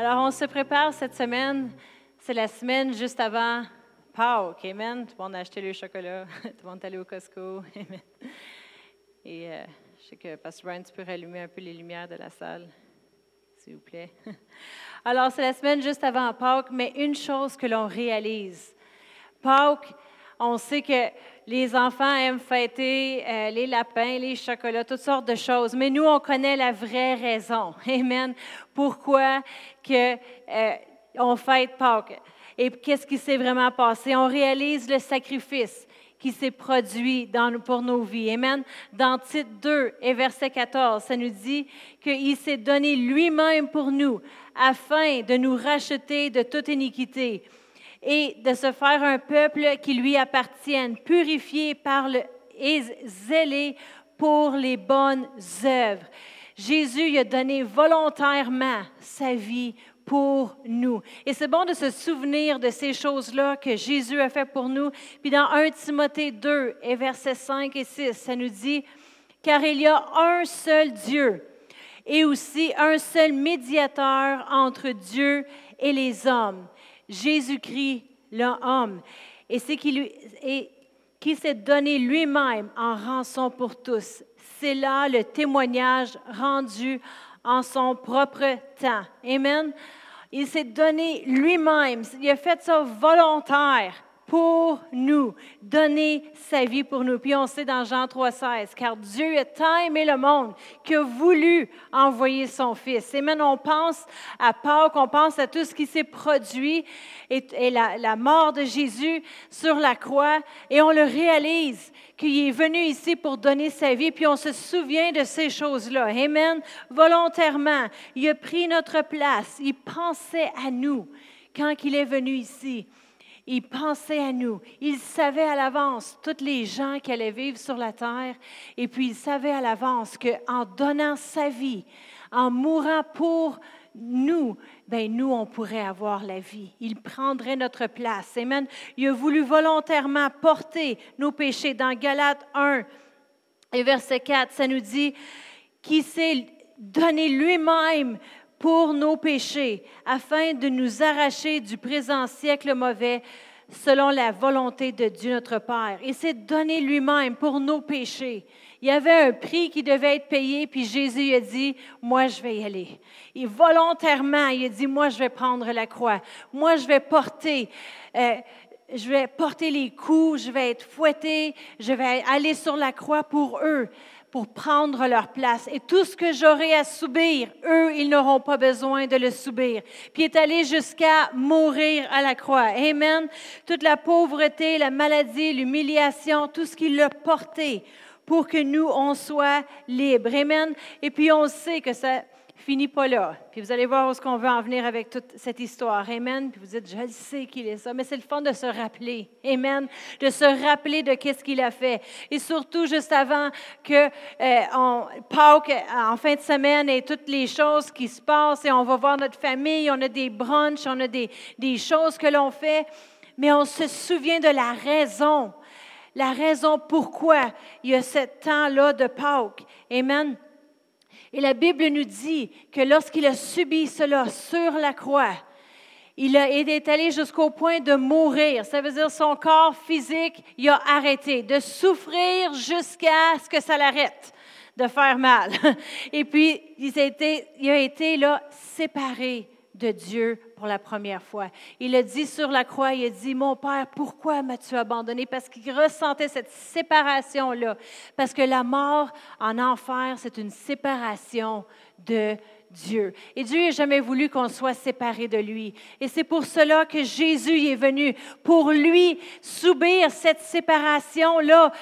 Alors, on se prépare cette semaine. C'est la semaine juste avant Pâques. Amen. Tout le monde a acheté le chocolat. Tout le monde est allé au Costco. Amen. Et euh, je sais que Pastor Brian, tu peux rallumer un peu les lumières de la salle, s'il vous plaît. Alors, c'est la semaine juste avant Pâques, mais une chose que l'on réalise. Pâques, on sait que les enfants aiment fêter euh, les lapins, les chocolats, toutes sortes de choses. Mais nous, on connaît la vraie raison. Amen. Pourquoi que, euh, on fête Pâques? Et qu'est-ce qui s'est vraiment passé? On réalise le sacrifice qui s'est produit dans, pour nos vies. Amen. Dans titre 2 et verset 14, ça nous dit qu'il s'est donné lui-même pour nous afin de nous racheter de toute iniquité et de se faire un peuple qui lui appartienne, purifié par le et zélé pour les bonnes œuvres. Jésus a donné volontairement sa vie pour nous. Et c'est bon de se souvenir de ces choses-là que Jésus a fait pour nous. Puis dans 1 Timothée 2 et versets 5 et 6, ça nous dit, car il y a un seul Dieu et aussi un seul médiateur entre Dieu et les hommes, Jésus-Christ, l'homme, et c'est qui, lui, et qui s'est donné lui-même en rançon pour tous. C'est là le témoignage rendu en son propre temps. Amen. Il s'est donné lui-même, il a fait ça volontaire pour nous, donner sa vie pour nous. Puis on sait dans Jean 3,16, car Dieu a tant aimé le monde qu'il a voulu envoyer son Fils. Et maintenant, on pense à Pâques, on pense à tout ce qui s'est produit et, la, la, mort de Jésus sur la croix, et on le réalise qu'il est venu ici pour donner sa vie, puis on se souvient de ces choses-là. Amen. Volontairement, il a pris notre place, il pensait à nous quand il est venu ici. Il pensait à nous. Il savait à l'avance toutes les gens qui allaient vivre sur la terre. Et puis il savait à l'avance qu'en donnant sa vie, en mourant pour nous, ben nous, on pourrait avoir la vie. Il prendrait notre place. Amen. Il a voulu volontairement porter nos péchés. Dans Galates 1 et verset 4, ça nous dit qu'il s'est donné lui-même pour nos péchés, afin de nous arracher du présent siècle mauvais selon la volonté de Dieu notre Père. Il s'est donné lui-même pour nos péchés. Il y avait un prix qui devait être payé, puis Jésus a dit, moi je vais y aller. Et volontairement, il a dit, moi je vais prendre la croix. Moi je vais porter, euh, je vais porter les coups, je vais être fouetté, je vais aller sur la croix pour eux pour prendre leur place. Et tout ce que j'aurai à subir, eux, ils n'auront pas besoin de le subir. Puis est allé jusqu'à mourir à la croix. Amen. Toute la pauvreté, la maladie, l'humiliation, tout ce qu'il a porté pour que nous, on soit libres. Amen. Et puis on sait que ça finit pas là. Puis vous allez voir où est-ce qu'on veut en venir avec toute cette histoire. Amen. Puis vous dites, je le sais qu'il est ça. Mais c'est le fun de se rappeler. Amen. De se rappeler de qu'est-ce qu'il a fait. Et surtout, juste avant que euh, on, en fin de semaine, et toutes les choses qui se passent, et on va voir notre famille, on a des brunchs, on a des, des choses que l'on fait, mais on se souvient de la raison. La raison pourquoi il y a ce temps-là de Pâques. Amen. Et la Bible nous dit que lorsqu'il a subi cela sur la croix, il est allé jusqu'au point de mourir. Ça veut dire son corps physique, il a arrêté de souffrir jusqu'à ce que ça l'arrête de faire mal. Et puis, il a été, il a été là séparé de Dieu pour la première fois. Il a dit sur la croix, il a dit, mon Père, pourquoi m'as-tu abandonné? Parce qu'il ressentait cette séparation-là. Parce que la mort en enfer, c'est une séparation de Dieu. Et Dieu n'a jamais voulu qu'on soit séparé de lui. Et c'est pour cela que Jésus est venu, pour lui subir cette séparation-là,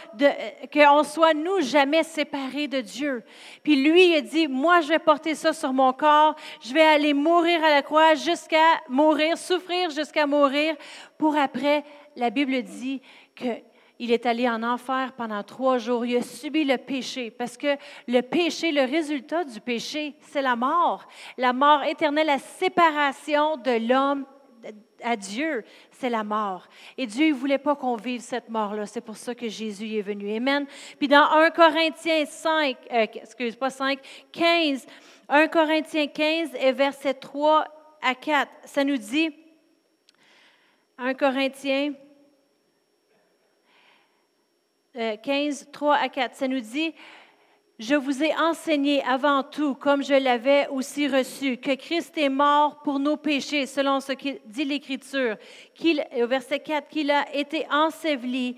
qu'on soit nous jamais séparés de Dieu. Puis lui il a dit, moi je vais porter ça sur mon corps, je vais aller mourir à la croix jusqu'à mourir, souffrir jusqu'à mourir, pour après, la Bible dit que il est allé en enfer pendant trois jours. Il a subi le péché parce que le péché, le résultat du péché, c'est la mort. La mort éternelle, la séparation de l'homme à Dieu, c'est la mort. Et Dieu ne voulait pas qu'on vive cette mort-là. C'est pour ça que Jésus est venu. Amen. Puis dans 1 Corinthiens 5, euh, excuse pas 5, 15, 1 Corinthiens 15 et verset 3 à 4, ça nous dit, 1 Corinthiens 15, 3 à 4, ça nous dit, je vous ai enseigné avant tout, comme je l'avais aussi reçu, que Christ est mort pour nos péchés, selon ce que dit l'Écriture, qu'il, au verset 4, qu'il a été enseveli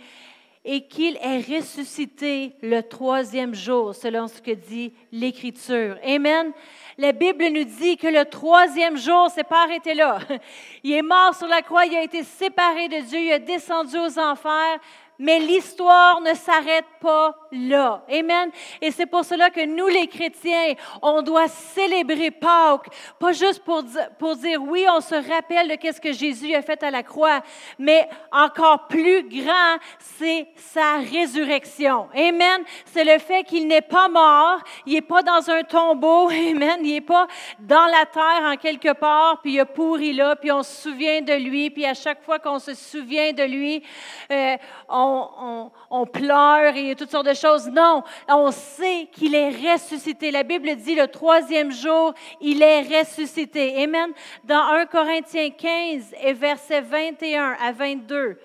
et qu'il est ressuscité le troisième jour, selon ce que dit l'Écriture. Amen. La Bible nous dit que le troisième jour, c'est pas arrêté là. Il est mort sur la croix, il a été séparé de Dieu, il est descendu aux enfers, mais l'histoire ne s'arrête pas là. Amen. Et c'est pour cela que nous, les chrétiens, on doit célébrer Pâques, pas juste pour, pour dire oui, on se rappelle de qu'est-ce que Jésus a fait à la croix, mais encore plus grand, c'est sa résurrection. Amen. C'est le fait qu'il n'est pas mort, il n'est pas dans un tombeau, amen, il n'est pas dans la terre en quelque part, puis il a pourri là, puis on se souvient de lui, puis à chaque fois qu'on se souvient de lui, euh, on, on, on pleure et toutes sortes de choses. Non, on sait qu'il est ressuscité. La Bible dit le troisième jour, il est ressuscité. Amen. Dans 1 Corinthiens 15 et versets 21 à 22.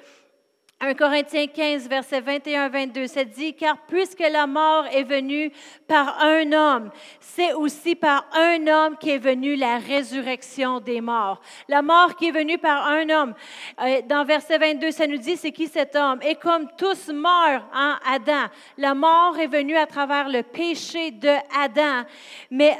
1 Corinthiens 15, versets 21 22, ça dit, car puisque la mort est venue par un homme, c'est aussi par un homme qui est venue la résurrection des morts. La mort qui est venue par un homme. Euh, dans verset 22, ça nous dit, c'est qui cet homme? Et comme tous meurent en Adam, la mort est venue à travers le péché de Adam, mais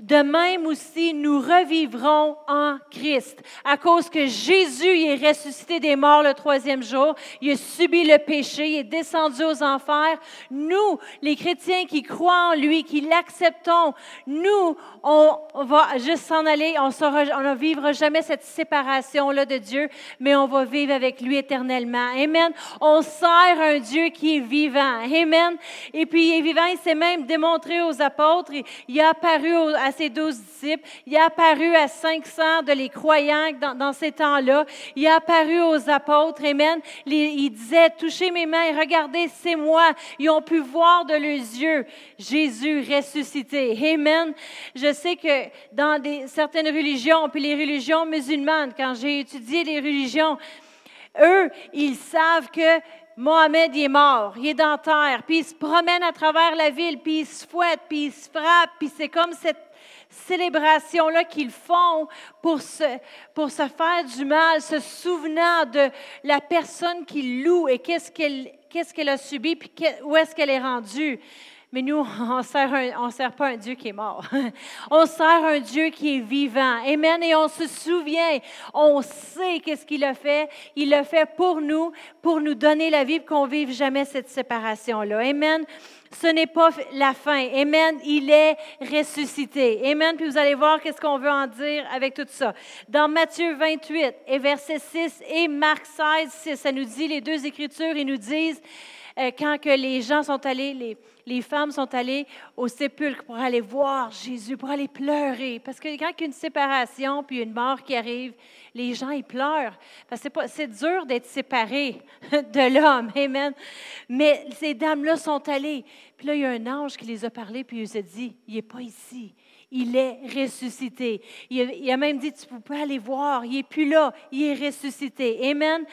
de même aussi nous revivrons en Christ. À cause que Jésus est ressuscité des morts le troisième jour, il a subi le péché, il est descendu aux enfers. Nous, les chrétiens qui croient en lui, qui l'acceptons, nous, on, va juste s'en aller, on ne vivra jamais cette séparation-là de Dieu, mais on va vivre avec lui éternellement. Amen. On sert un Dieu qui est vivant. Amen. Et puis, il est vivant, il s'est même démontré aux apôtres, il a apparu à ses douze disciples, il a apparu à 500 de les croyants dans, ces temps-là, il a apparu aux apôtres, Amen. il disait, touchez mes mains, regardez, c'est moi. Ils ont pu voir de leurs yeux Jésus ressuscité. Amen. Je sais que dans certaines religions, puis les religions musulmanes, quand j'ai étudié les religions, eux, ils savent que Mohamed est mort, il est dans terre, puis il se promène à travers la ville, puis il se fouette, puis il se frappe, puis c'est comme cette célébration-là qu'ils font pour se, pour se faire du mal, se souvenant de la personne qui loue et qu'est-ce qu'elle a subi, puis où est-ce qu'elle est rendue. Mais nous, on ne sert pas un Dieu qui est mort. On sert un Dieu qui est vivant. Amen. Et on se souvient, on sait qu'est-ce qu'il a fait. Il l'a fait pour nous, pour nous donner la vie, qu'on ne vive jamais cette séparation-là. Amen. Ce n'est pas la fin. Amen. Il est ressuscité. Amen. Puis vous allez voir qu'est-ce qu'on veut en dire avec tout ça. Dans Matthieu 28 et verset 6 et Marc 16, 6, ça nous dit, les deux écritures, ils nous disent, euh, quand que les gens sont allés, les, les femmes sont allées au sépulcre pour aller voir Jésus, pour aller pleurer. Parce que quand il y a une séparation puis une mort qui arrive, les gens, ils pleurent. Parce que c'est dur d'être séparé de l'homme. Amen. Mais ces dames-là sont allées. Puis là, il y a un ange qui les a parlé, puis il les a dit, il n'est pas ici il est ressuscité. Il a, même dit, tu peux aller voir, il n'est plus là, il est ressuscité. Amen.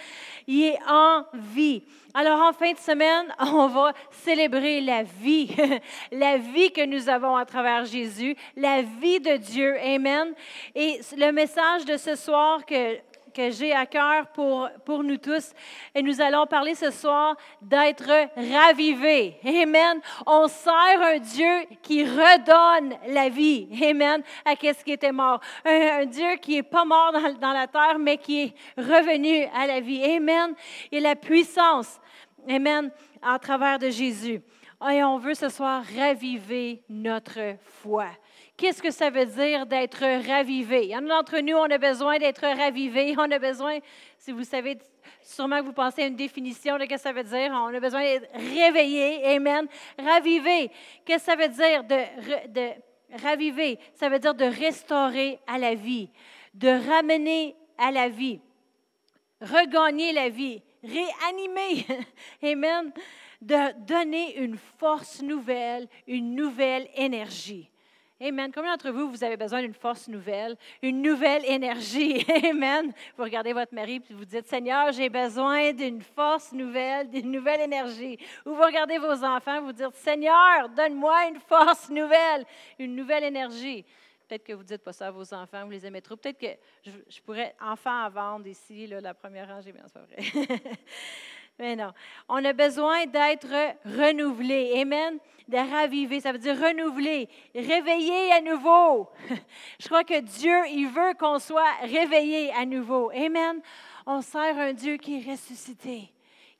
Il est en vie. Alors en fin de semaine, on va célébrer la vie, la vie que nous avons à travers Jésus, la vie de Dieu. Amen. Et le message de ce soir que que j'ai à cœur pour, pour nous tous. Et nous allons parler ce soir d'être ravivés. Amen. On sert un Dieu qui redonne la vie. Amen. À qu'est-ce qui était mort? Un, Dieu qui n'est pas mort dans, dans, la terre, mais qui est revenu à la vie. Amen. Et la puissance. Amen. À travers de Jésus. Et on veut ce soir raviver notre foi. Qu'est-ce que ça veut dire d'être ravivé? Il y en a d'entre nous, on a besoin d'être ravivé. On a besoin, si vous savez, sûrement que vous pensez à une définition de ce que ça veut dire. On a besoin d'être réveillé. Amen. Ravivé. Qu'est-ce que ça veut dire de, de raviver? Ça veut dire de restaurer à la vie, de ramener à la vie, regagner la vie, réanimer. Amen. De donner une force nouvelle, une nouvelle énergie. Amen. Combien d'entre vous, vous avez besoin d'une force nouvelle, une nouvelle énergie? Amen. Vous regardez votre mari et vous dites, Seigneur, j'ai besoin d'une force nouvelle, d'une nouvelle énergie. Ou vous regardez vos enfants, vous dites, Seigneur, donne-moi une force nouvelle, une nouvelle énergie. Peut-être que vous ne dites pas ça à vos enfants, vous les aimez trop. Peut-être que je, pourrais enfants à vendre ici, là, la première rangée, mais c'est pas vrai. mais non. On a besoin d'être renouvelé. Amen. De raviver, ça veut dire renouveler, réveiller à nouveau. Je crois que Dieu, il veut qu'on soit réveillé à nouveau. Amen. On sert un Dieu qui est ressuscité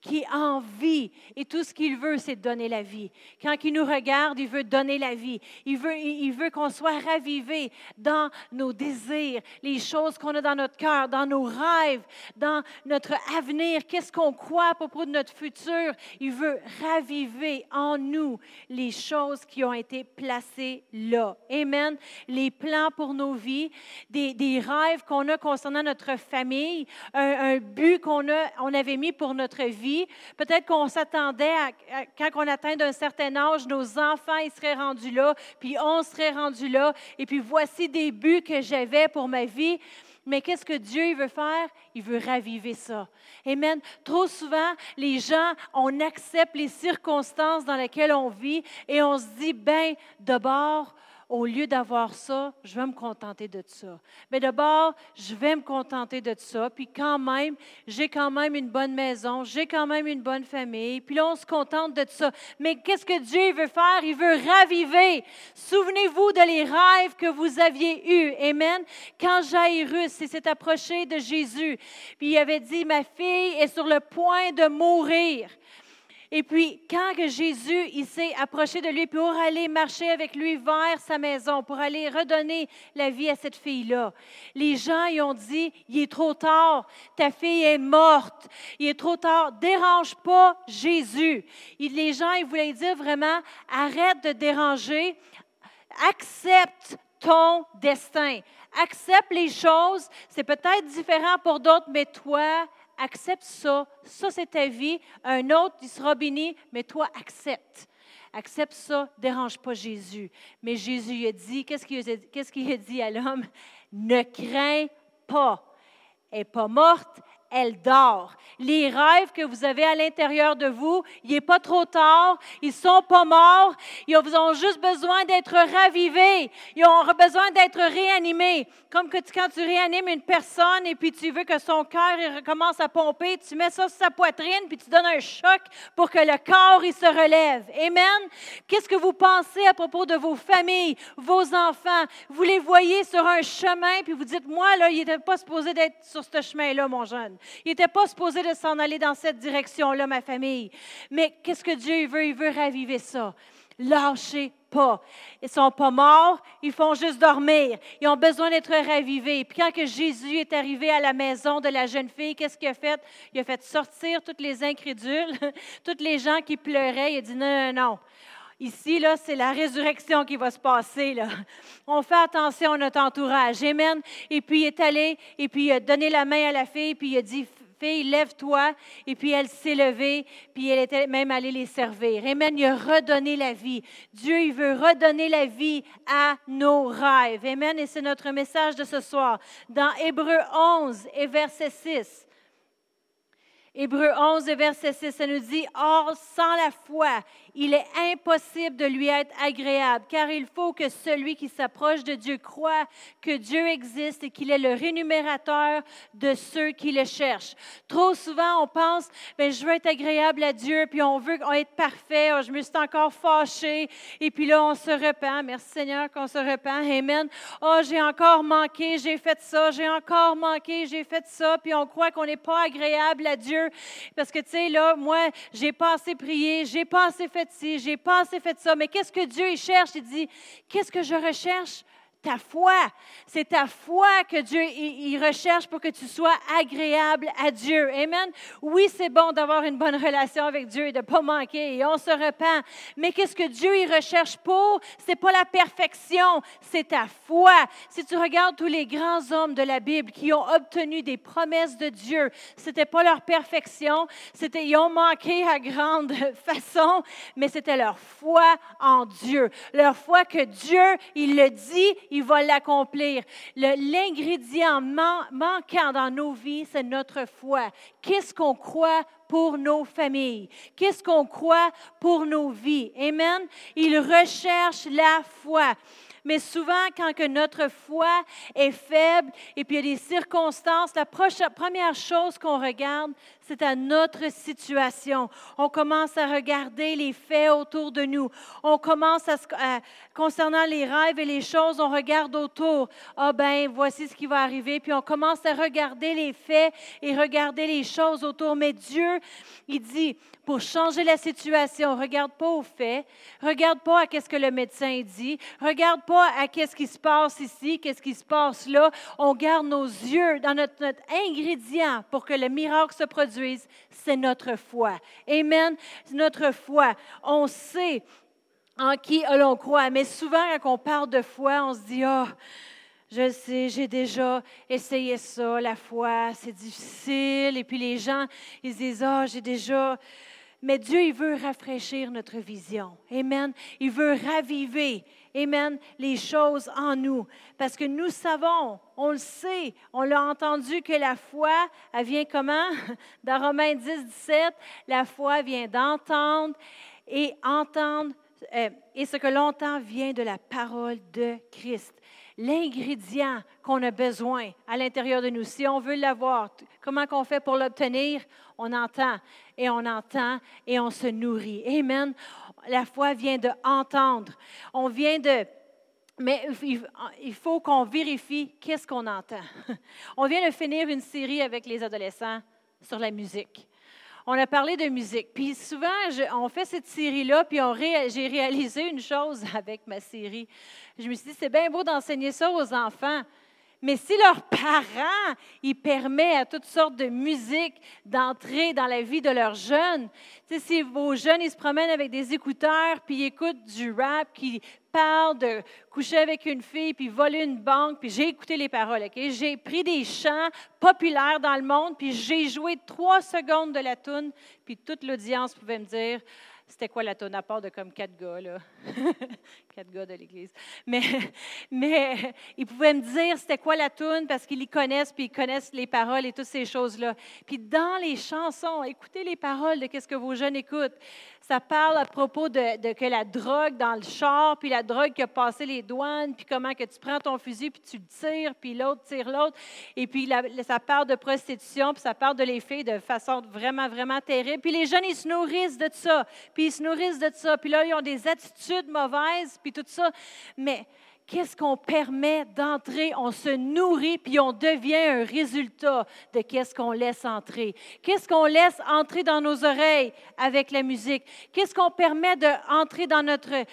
qui en vie. Et tout ce qu'il veut, c'est donner la vie. Quand il nous regarde, il veut donner la vie. Il veut, il veut qu'on soit ravivé dans nos désirs, les choses qu'on a dans notre cœur, dans nos rêves, dans notre avenir. Qu'est-ce qu'on croit à propos de notre futur? Il veut raviver en nous les choses qui ont été placées là. Amen. Les plans pour nos vies, des, des rêves qu'on a concernant notre famille, un, un but qu'on a, on avait mis pour notre vie Peut-être qu'on s'attendait à, quand on atteint d'un certain âge, nos enfants ils seraient rendus là, puis on serait rendu là, et puis voici des buts que j'avais pour ma vie. Mais qu'est-ce que Dieu il veut faire? Il veut raviver ça. Amen. Trop souvent, les gens, on accepte les circonstances dans lesquelles on vit et on se dit, ben, d'abord, au lieu d'avoir ça, je vais me contenter de ça. Mais d'abord, je vais me contenter de ça. Puis quand même, j'ai quand même une bonne maison, j'ai quand même une bonne famille. Puis là, on se contente de ça. Mais qu'est-ce que Dieu veut faire? Il veut raviver. Souvenez-vous de les rêves que vous aviez eus. Amen. Quand Jairus s'est approché de Jésus, puis il avait dit, ma fille est sur le point de mourir. Et puis, quand Jésus il s'est approché de lui pour aller marcher avec lui vers sa maison, pour aller redonner la vie à cette fille-là, les gens y ont dit, il est trop tard, ta fille est morte, il est trop tard, dérange pas Jésus. les gens, ils voulaient dire vraiment, arrête de déranger, accepte ton destin, accepte les choses, c'est peut-être différent pour d'autres, mais toi, accepte ça. Ça, c'est ta vie. Un autre, il sera béni, mais toi, accepte. Accepte ça, dérange pas Jésus. Mais Jésus a dit, qu'est-ce qu'il a, a dit à l'homme? Ne crains pas. Elle n'est pas morte, elle dort. Les rêves que vous avez à l'intérieur de vous, il n'est pas trop tard, ils ne sont pas morts, ils ont juste besoin d'être ravivés, ils ont besoin d'être réanimés. Comme quand tu réanimes une personne et puis tu veux que son cœur recommence à pomper, tu mets ça sur sa poitrine puis tu donnes un choc pour que le corps il se relève. Amen. Qu'est-ce que vous pensez à propos de vos familles, vos enfants? Vous les voyez sur un chemin puis vous dites, moi, là, il n'était pas supposé d'être sur ce chemin-là, mon jeune. Il n'était pas supposé de s'en aller dans cette direction-là, ma famille. Mais qu'est-ce que Dieu veut? Il veut raviver ça. Lâchez pas. Ils sont pas morts, ils font juste dormir. Ils ont besoin d'être ravivés. Puis quand que Jésus est arrivé à la maison de la jeune fille, qu'est-ce qu'il a fait? Il a fait sortir tous les incrédules, tous les gens qui pleuraient. Il a dit non, non, non. Ici, là, c'est la résurrection qui va se passer. Là. On fait attention à notre entourage. Amen. Et puis, il est allé, et puis il a donné la main à la fille, puis il a dit, fille, lève-toi. Et puis elle s'est levée, puis elle était même allée les servir. Amen. Il a redonné la vie. Dieu, il veut redonner la vie à nos rêves. Amen. Et c'est notre message de ce soir. Dans Hébreu 11 et verset 6. Hébreu 11, verset 6, ça nous dit, Or, sans la foi, il est impossible de lui être agréable, car il faut que celui qui s'approche de Dieu croit que Dieu existe et qu'il est le rémunérateur de ceux qui le cherchent. Trop souvent, on pense, ben, je veux être agréable à Dieu, puis on veut être parfait, oh, je me suis encore fâché, et puis là, on se repent. Merci Seigneur qu'on se repent. Amen. Oh, j'ai encore manqué, j'ai fait ça, j'ai encore manqué, j'ai fait ça, puis on croit qu'on n'est pas agréable à Dieu, parce que, tu sais, là, moi, j'ai pas assez prié, j'ai pas assez fait j'ai pas assez fait ça. Mais qu'est-ce que Dieu il cherche? Il dit, qu'est-ce que je recherche? Ta foi. C'est ta foi que Dieu il, recherche pour que tu sois agréable à Dieu. Amen. Oui, c'est bon d'avoir une bonne relation avec Dieu et de ne pas manquer et on se repent. Mais qu'est-ce que Dieu il recherche pour? C'est pas la perfection, c'est ta foi. Si tu regardes tous les grands hommes de la Bible qui ont obtenu des promesses de Dieu, c'était pas leur perfection, c'était ils ont manqué à grande façon, mais c'était leur foi en Dieu. Leur foi que Dieu, il le dit, il va l'accomplir. L'ingrédient manquant dans nos vies, c'est notre foi. Qu'est-ce qu'on croit pour nos familles? Qu'est-ce qu'on croit pour nos vies? Amen. Il recherche la foi. Mais souvent, quand que notre foi est faible et puis il y a des circonstances, la première chose qu'on regarde, c'est à notre situation. On commence à regarder les faits autour de nous. On commence à, concernant les rêves et les choses, on regarde autour. Ah ben, voici ce qui va arriver. Puis on commence à regarder les faits et regarder les choses autour. Mais Dieu, il dit, pour changer la situation, regarde pas aux faits, regarde pas à qu'est-ce que le médecin dit, regarde pas à qu'est-ce qui se passe ici, qu'est-ce qui se passe là. On garde nos yeux dans notre, notre ingrédient pour que le miracle se produise c'est notre foi. Amen. Notre foi. On sait en qui l'on croit. Mais souvent, quand on parle de foi, on se dit, oh, je sais, j'ai déjà essayé ça, la foi, c'est difficile. Et puis les gens, ils disent, oh, j'ai déjà... Mais Dieu, il veut rafraîchir notre vision. Amen. Il veut raviver Amen, les choses en nous. Parce que nous savons, on le sait, on l'a entendu que la foi, elle vient comment? Dans Romains 10, 17, la foi vient d'entendre et entendre, euh, et ce que l'on vient de la parole de Christ l'ingrédient qu'on a besoin à l'intérieur de nous. Si on veut l'avoir, comment qu'on fait pour l'obtenir? On entend et on entend et on se nourrit. Amen. La foi vient de entendre. On vient de mais il faut qu'on vérifie qu'est-ce qu'on entend. On vient de finir une série avec les adolescents sur la musique. On a parlé de musique. Puis souvent, on fait cette série-là, puis j'ai réalisé une chose avec ma série. Je me suis dit, c'est bien beau d'enseigner ça aux enfants, mais si leurs parents, ils permettent à toutes sortes de musiques d'entrer dans la vie de leurs jeunes, si vos jeunes, ils se promènent avec des écouteurs, puis ils écoutent du rap qui parle de coucher avec une fille, puis voler une banque, puis j'ai écouté les paroles, OK? J'ai pris des chants populaires dans le monde, puis j'ai joué trois secondes de la toune, puis toute l'audience pouvait me dire, c'était quoi la tonne à part de comme quatre gars, là? quatre gars de l'Église. Mais, mais ils pouvaient me dire c'était quoi la toune parce qu'ils y connaissent, puis ils connaissent les paroles et toutes ces choses-là. Puis dans les chansons, écoutez les paroles de qu'est-ce que vos jeunes écoutent. Ça parle à propos de, que la drogue dans le char, puis la drogue qui a passé les douanes, puis comment que tu prends ton fusil, puis tu le tires, puis l'autre tire l'autre. Et puis ça parle de prostitution, puis ça parle de les filles de façon vraiment, vraiment terrible. Puis les jeunes, ils se nourrissent de ça, puis ils se nourrissent de ça. Puis là, ils ont des attitudes mauvaises, puis tout ça. Mais qu'est-ce qu'on permet d'entrer? On se nourrit, puis on devient un résultat de qu'est-ce qu'on laisse entrer. Qu'est-ce qu'on laisse entrer dans nos oreilles avec la musique? Qu'est-ce qu'on permet d'entrer dans notre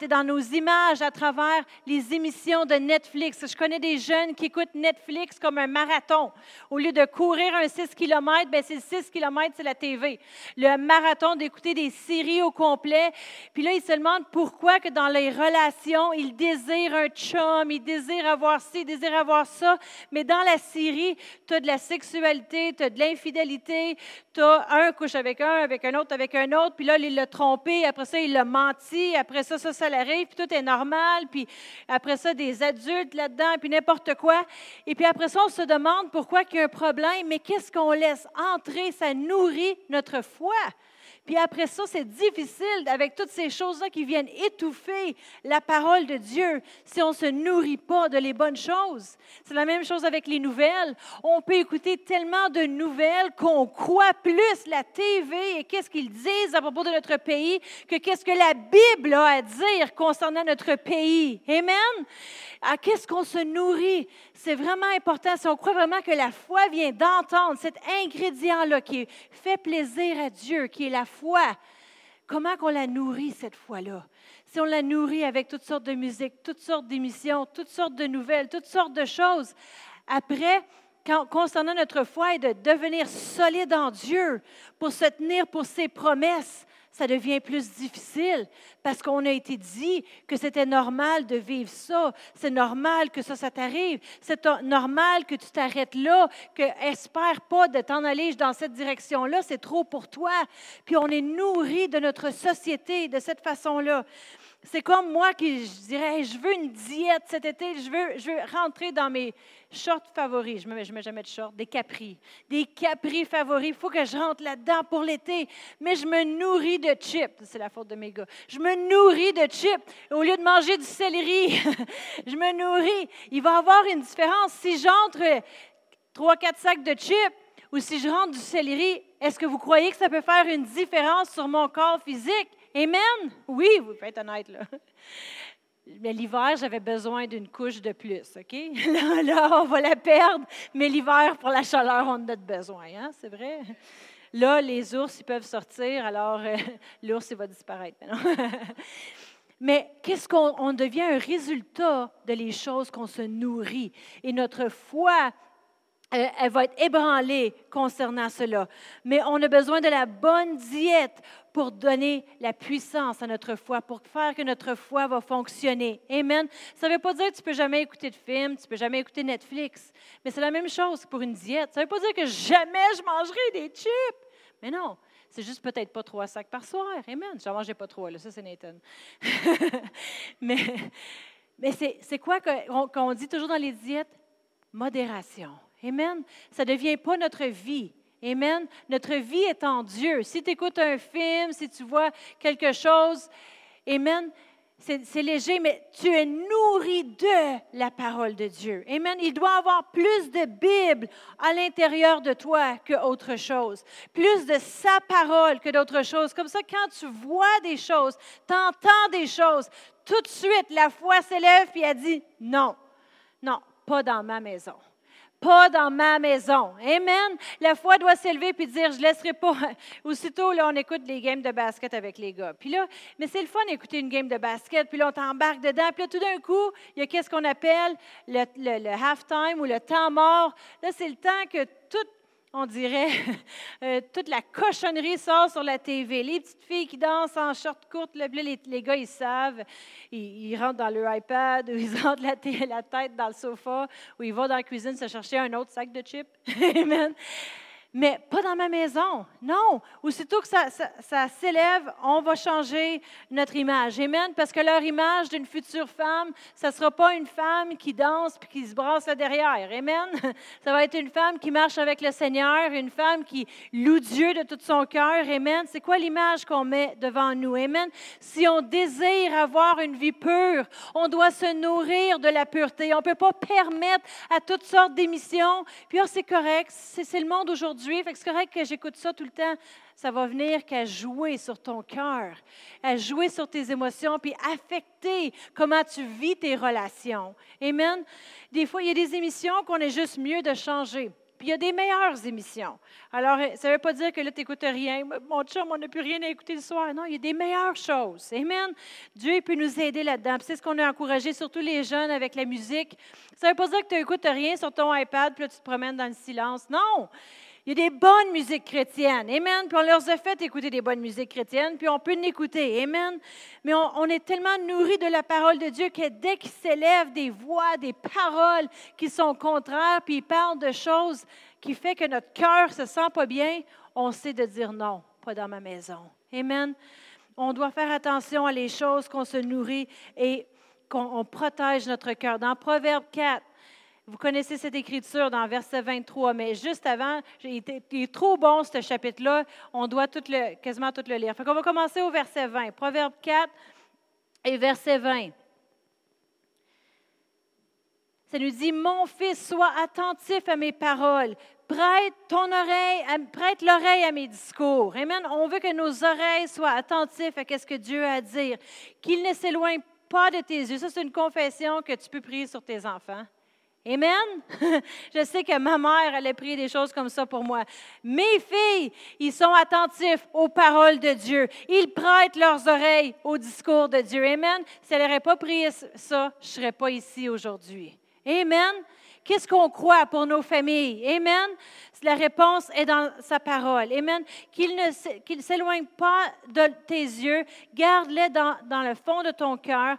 et dans nos images à travers les émissions de Netflix. Je connais des jeunes qui écoutent Netflix comme un marathon. Au lieu de courir un 6 km, ben c'est 6 km, c'est la TV. Le marathon d'écouter des séries au complet. Puis là, ils se demandent pourquoi que dans les relations, ils désirent un chum, ils désirent avoir ci, ils désirent avoir ça. Mais dans la série, tu as de la sexualité, tu as de l'infidélité, tu as un couche avec un, avec un autre, avec un autre. Puis là, il l'a trompé, après ça, il l'a menti, après ça, ça, ça, l'arrive, puis tout est normal, puis après ça, des adultes là-dedans, puis n'importe quoi. Et puis après ça, on se demande pourquoi il y a un problème, mais qu'est-ce qu'on laisse entrer? Ça nourrit notre foi. Puis après ça, c'est difficile avec toutes ces choses-là qui viennent étouffer la parole de Dieu si on ne se nourrit pas de les bonnes choses. C'est la même chose avec les nouvelles. On peut écouter tellement de nouvelles qu'on croit plus la TV et qu'est-ce qu'ils disent à propos de notre pays que qu'est-ce que la Bible a à dire concernant notre pays. Amen? À qu'est-ce qu'on se nourrit? C'est vraiment important. Si on croit vraiment que la foi vient d'entendre cet ingrédient-là qui fait plaisir à Dieu, qui est la comment qu'on la nourrit cette fois-là? Si on la nourrit avec toutes sortes de musique, toutes sortes d'émissions, toutes sortes de nouvelles, toutes sortes de choses, après, concernant notre foi et de devenir solide en Dieu pour se tenir pour ses promesses, ça devient plus difficile parce qu'on a été dit que c'était normal de vivre ça. C'est normal que ça, ça t'arrive. C'est normal que tu t'arrêtes là, que espère pas de t'en aller dans cette direction-là. C'est trop pour toi. Puis on est nourri de notre société de cette façon-là. C'est comme moi qui je dirais, je veux une diète cet été, je veux, je veux rentrer dans mes shorts favoris. Je ne mets, mets, jamais de shorts, des capris. Des capris favoris. Il faut que je rentre là-dedans pour l'été. Mais je me nourris de chips. C'est la faute de mes gars. Je me nourris de chips. Au lieu de manger du céleri, je me nourris. Il va y avoir une différence. Si j'entre trois, quatre sacs de chips ou si je rentre du céleri, est-ce que vous croyez que ça peut faire une différence sur mon corps physique? Amen? Oui, vous pouvez être honnête, là. Mais l'hiver, j'avais besoin d'une couche de plus, OK? Là, on va la perdre, mais l'hiver, pour la chaleur, on en a besoin, hein? C'est vrai? Là, les ours, ils peuvent sortir, alors euh, l'ours, il va disparaître. Mais qu'est-ce qu'on devient un résultat de les choses qu'on se nourrit. Et notre foi elle va être ébranlée concernant cela. Mais on a besoin de la bonne diète pour donner la puissance à notre foi, pour faire que notre foi va fonctionner. Amen. Ça ne veut pas dire que tu ne peux jamais écouter de films, tu ne peux jamais écouter Netflix, mais c'est la même chose pour une diète. Ça ne veut pas dire que jamais je mangerai des chips. Mais non, c'est juste peut-être pas trois sacs par soir. Amen. Je n'en mangeais pas trois, là. ça c'est Nathan. mais mais c'est quoi qu'on dit toujours dans les diètes? Modération. Amen. Ça ne devient pas notre vie. Amen. Notre vie est en Dieu. Si tu écoutes un film, si tu vois quelque chose, Amen, c'est léger, mais tu es nourri de la parole de Dieu. Amen. Il doit avoir plus de Bible à l'intérieur de toi qu'autre chose. Plus de sa parole que d'autres choses. Comme ça, quand tu vois des choses, tu entends des choses, tout de suite, la foi s'élève et elle dit non, non, pas dans ma maison pas dans ma maison. Amen. La foi doit s'élever puis dire, je ne laisserai pas. Aussitôt, là, on écoute les games de basket avec les gars. Puis là, mais c'est le fun d'écouter une game de basket, puis là, on t'embarque dedans. Puis là, tout d'un coup, il y a qu'est-ce qu'on appelle le, le, le halftime ou le temps mort. Là, c'est le temps que tout on dirait, euh, toute la cochonnerie sort sur la TV. Les petites filles qui dansent en short courte, les, les, gars, ils savent. Ils, rentrent dans leur iPad ou ils rentrent la, la, tête dans le sofa ou ils vont dans la cuisine se chercher un autre sac de chips. Amen mais pas dans ma maison. Non. Aussitôt que ça, ça, s'élève, on va changer notre image. Amen. Parce que leur image d'une future femme, ça ne sera pas une femme qui danse puis qui se brasse derrière. Amen. Ça va être une femme qui marche avec le Seigneur, une femme qui loue Dieu de tout son cœur. Amen. C'est quoi l'image qu'on met devant nous? Amen. Si on désire avoir une vie pure, on doit se nourrir de la pureté. On ne peut pas permettre à toutes sortes d'émissions. Puis, oh, c'est correct, c'est le monde aujourd'hui c'est correct que j'écoute ça tout le temps. Ça va venir qu'à jouer sur ton cœur, à jouer sur tes émotions, puis affecter comment tu vis tes relations. Amen. Des fois, il y a des émissions qu'on est juste mieux de changer. Puis il y a des meilleures émissions. Alors, ça ne veut pas dire que là, tu n'écoutes rien. Mon chum, on n'a plus rien à écouter le soir. Non, il y a des meilleures choses. Amen. Dieu peut nous aider là-dedans. c'est ce qu'on a encouragé, surtout les jeunes avec la musique. Ça ne veut pas dire que tu n'écoutes rien sur ton iPad, puis là, tu te promènes dans le silence. Non. Il y a des bonnes musiques chrétiennes. Amen. Puis on leur a fait écouter des bonnes musiques chrétiennes, puis on peut l'écouter. Amen. Mais on, est tellement nourri de la parole de Dieu que dès qu'il s'élève des voix, des paroles qui sont contraires, puis ils parlent de choses qui font que notre cœur se sent pas bien, on sait de dire non, pas dans ma maison. Amen. On doit faire attention à les choses qu'on se nourrit et qu'on protège notre cœur. Dans Proverbe 4, vous connaissez cette écriture dans verset 23, mais juste avant, il est trop bon ce chapitre-là, on doit tout le, quasiment tout le lire. On va commencer au verset 20. Proverbe 4 et verset 20. Ça nous dit, mon fils, sois attentif à mes paroles, prête ton oreille, prête l'oreille à mes discours. Amen. On veut que nos oreilles soient attentives à ce que Dieu a à dire, qu'il ne s'éloigne pas de tes yeux. Ça, c'est une confession que tu peux prier sur tes enfants. Amen? Je sais que ma mère, elle a prié des choses comme ça pour moi. Mes filles, ils sont attentifs aux paroles de Dieu. Ils prêtent leurs oreilles au discours de Dieu. Amen? Si elle n'aurait pas prié ça, je ne serais pas ici aujourd'hui. Amen? Qu'est-ce qu'on croit pour nos familles? Amen? La réponse est dans sa parole. Amen? Qu'il ne s'éloigne pas de tes yeux. Garde-les dans, dans le fond de ton cœur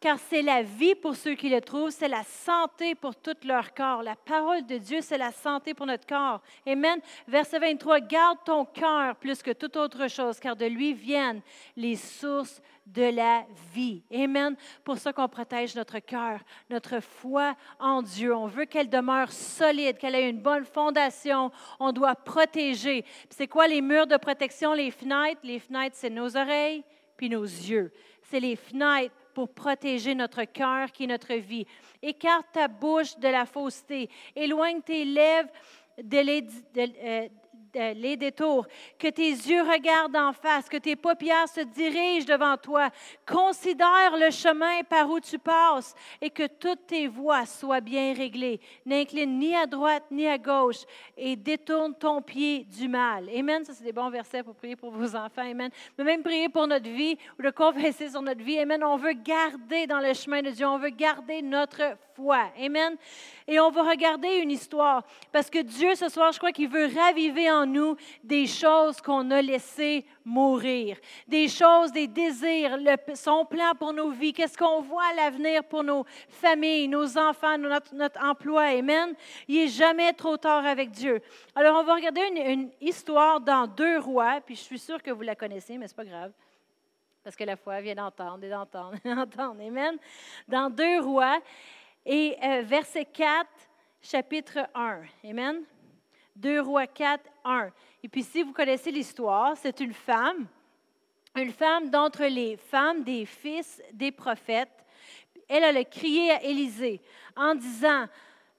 car c'est la vie pour ceux qui le trouvent, c'est la santé pour tout leur corps. La parole de Dieu, c'est la santé pour notre corps. Amen. Verset 23, garde ton cœur plus que toute autre chose, car de lui viennent les sources de la vie. Amen. Pour ça qu'on protège notre cœur, notre foi en Dieu. On veut qu'elle demeure solide, qu'elle ait une bonne fondation. On doit protéger. C'est quoi les murs de protection, les fenêtres? Les fenêtres, c'est nos oreilles puis nos yeux. C'est les fenêtres protéger notre cœur qui est notre vie. Écarte ta bouche de la fausseté. Éloigne tes lèvres de, les, euh, les détours, que tes yeux regardent en face, que tes paupières se dirigent devant toi. Considère le chemin par où tu passes et que toutes tes voies soient bien réglées. N'incline ni à droite ni à gauche et détourne ton pied du mal. Amen. Ça, c'est des bons versets pour prier pour vos enfants. Amen. Mais même prier pour notre vie ou de confesser sur notre vie. Amen. On veut garder dans le chemin de Dieu. On veut garder notre foi. Amen. Et on va regarder une histoire parce que Dieu, ce soir, je crois qu'il veut raviver en nous des choses qu'on a laissées mourir, des choses, des désirs, son plan pour nos vies, qu'est-ce qu'on voit à l'avenir pour nos familles, nos enfants, notre, notre, emploi. Amen. Il n'est jamais trop tard avec Dieu. Alors, on va regarder une, une histoire dans Deux Rois, puis je suis sûre que vous la connaissez, mais ce n'est pas grave. Parce que la foi vient d'entendre et d'entendre et d'entendre. Amen. Dans Deux Rois, et euh, verset 4, chapitre 1. Amen. 2 Rois 4, 1. Et puis si vous connaissez l'histoire, c'est une femme, une femme d'entre les femmes des fils des prophètes. Elle, a crié à Élisée en disant,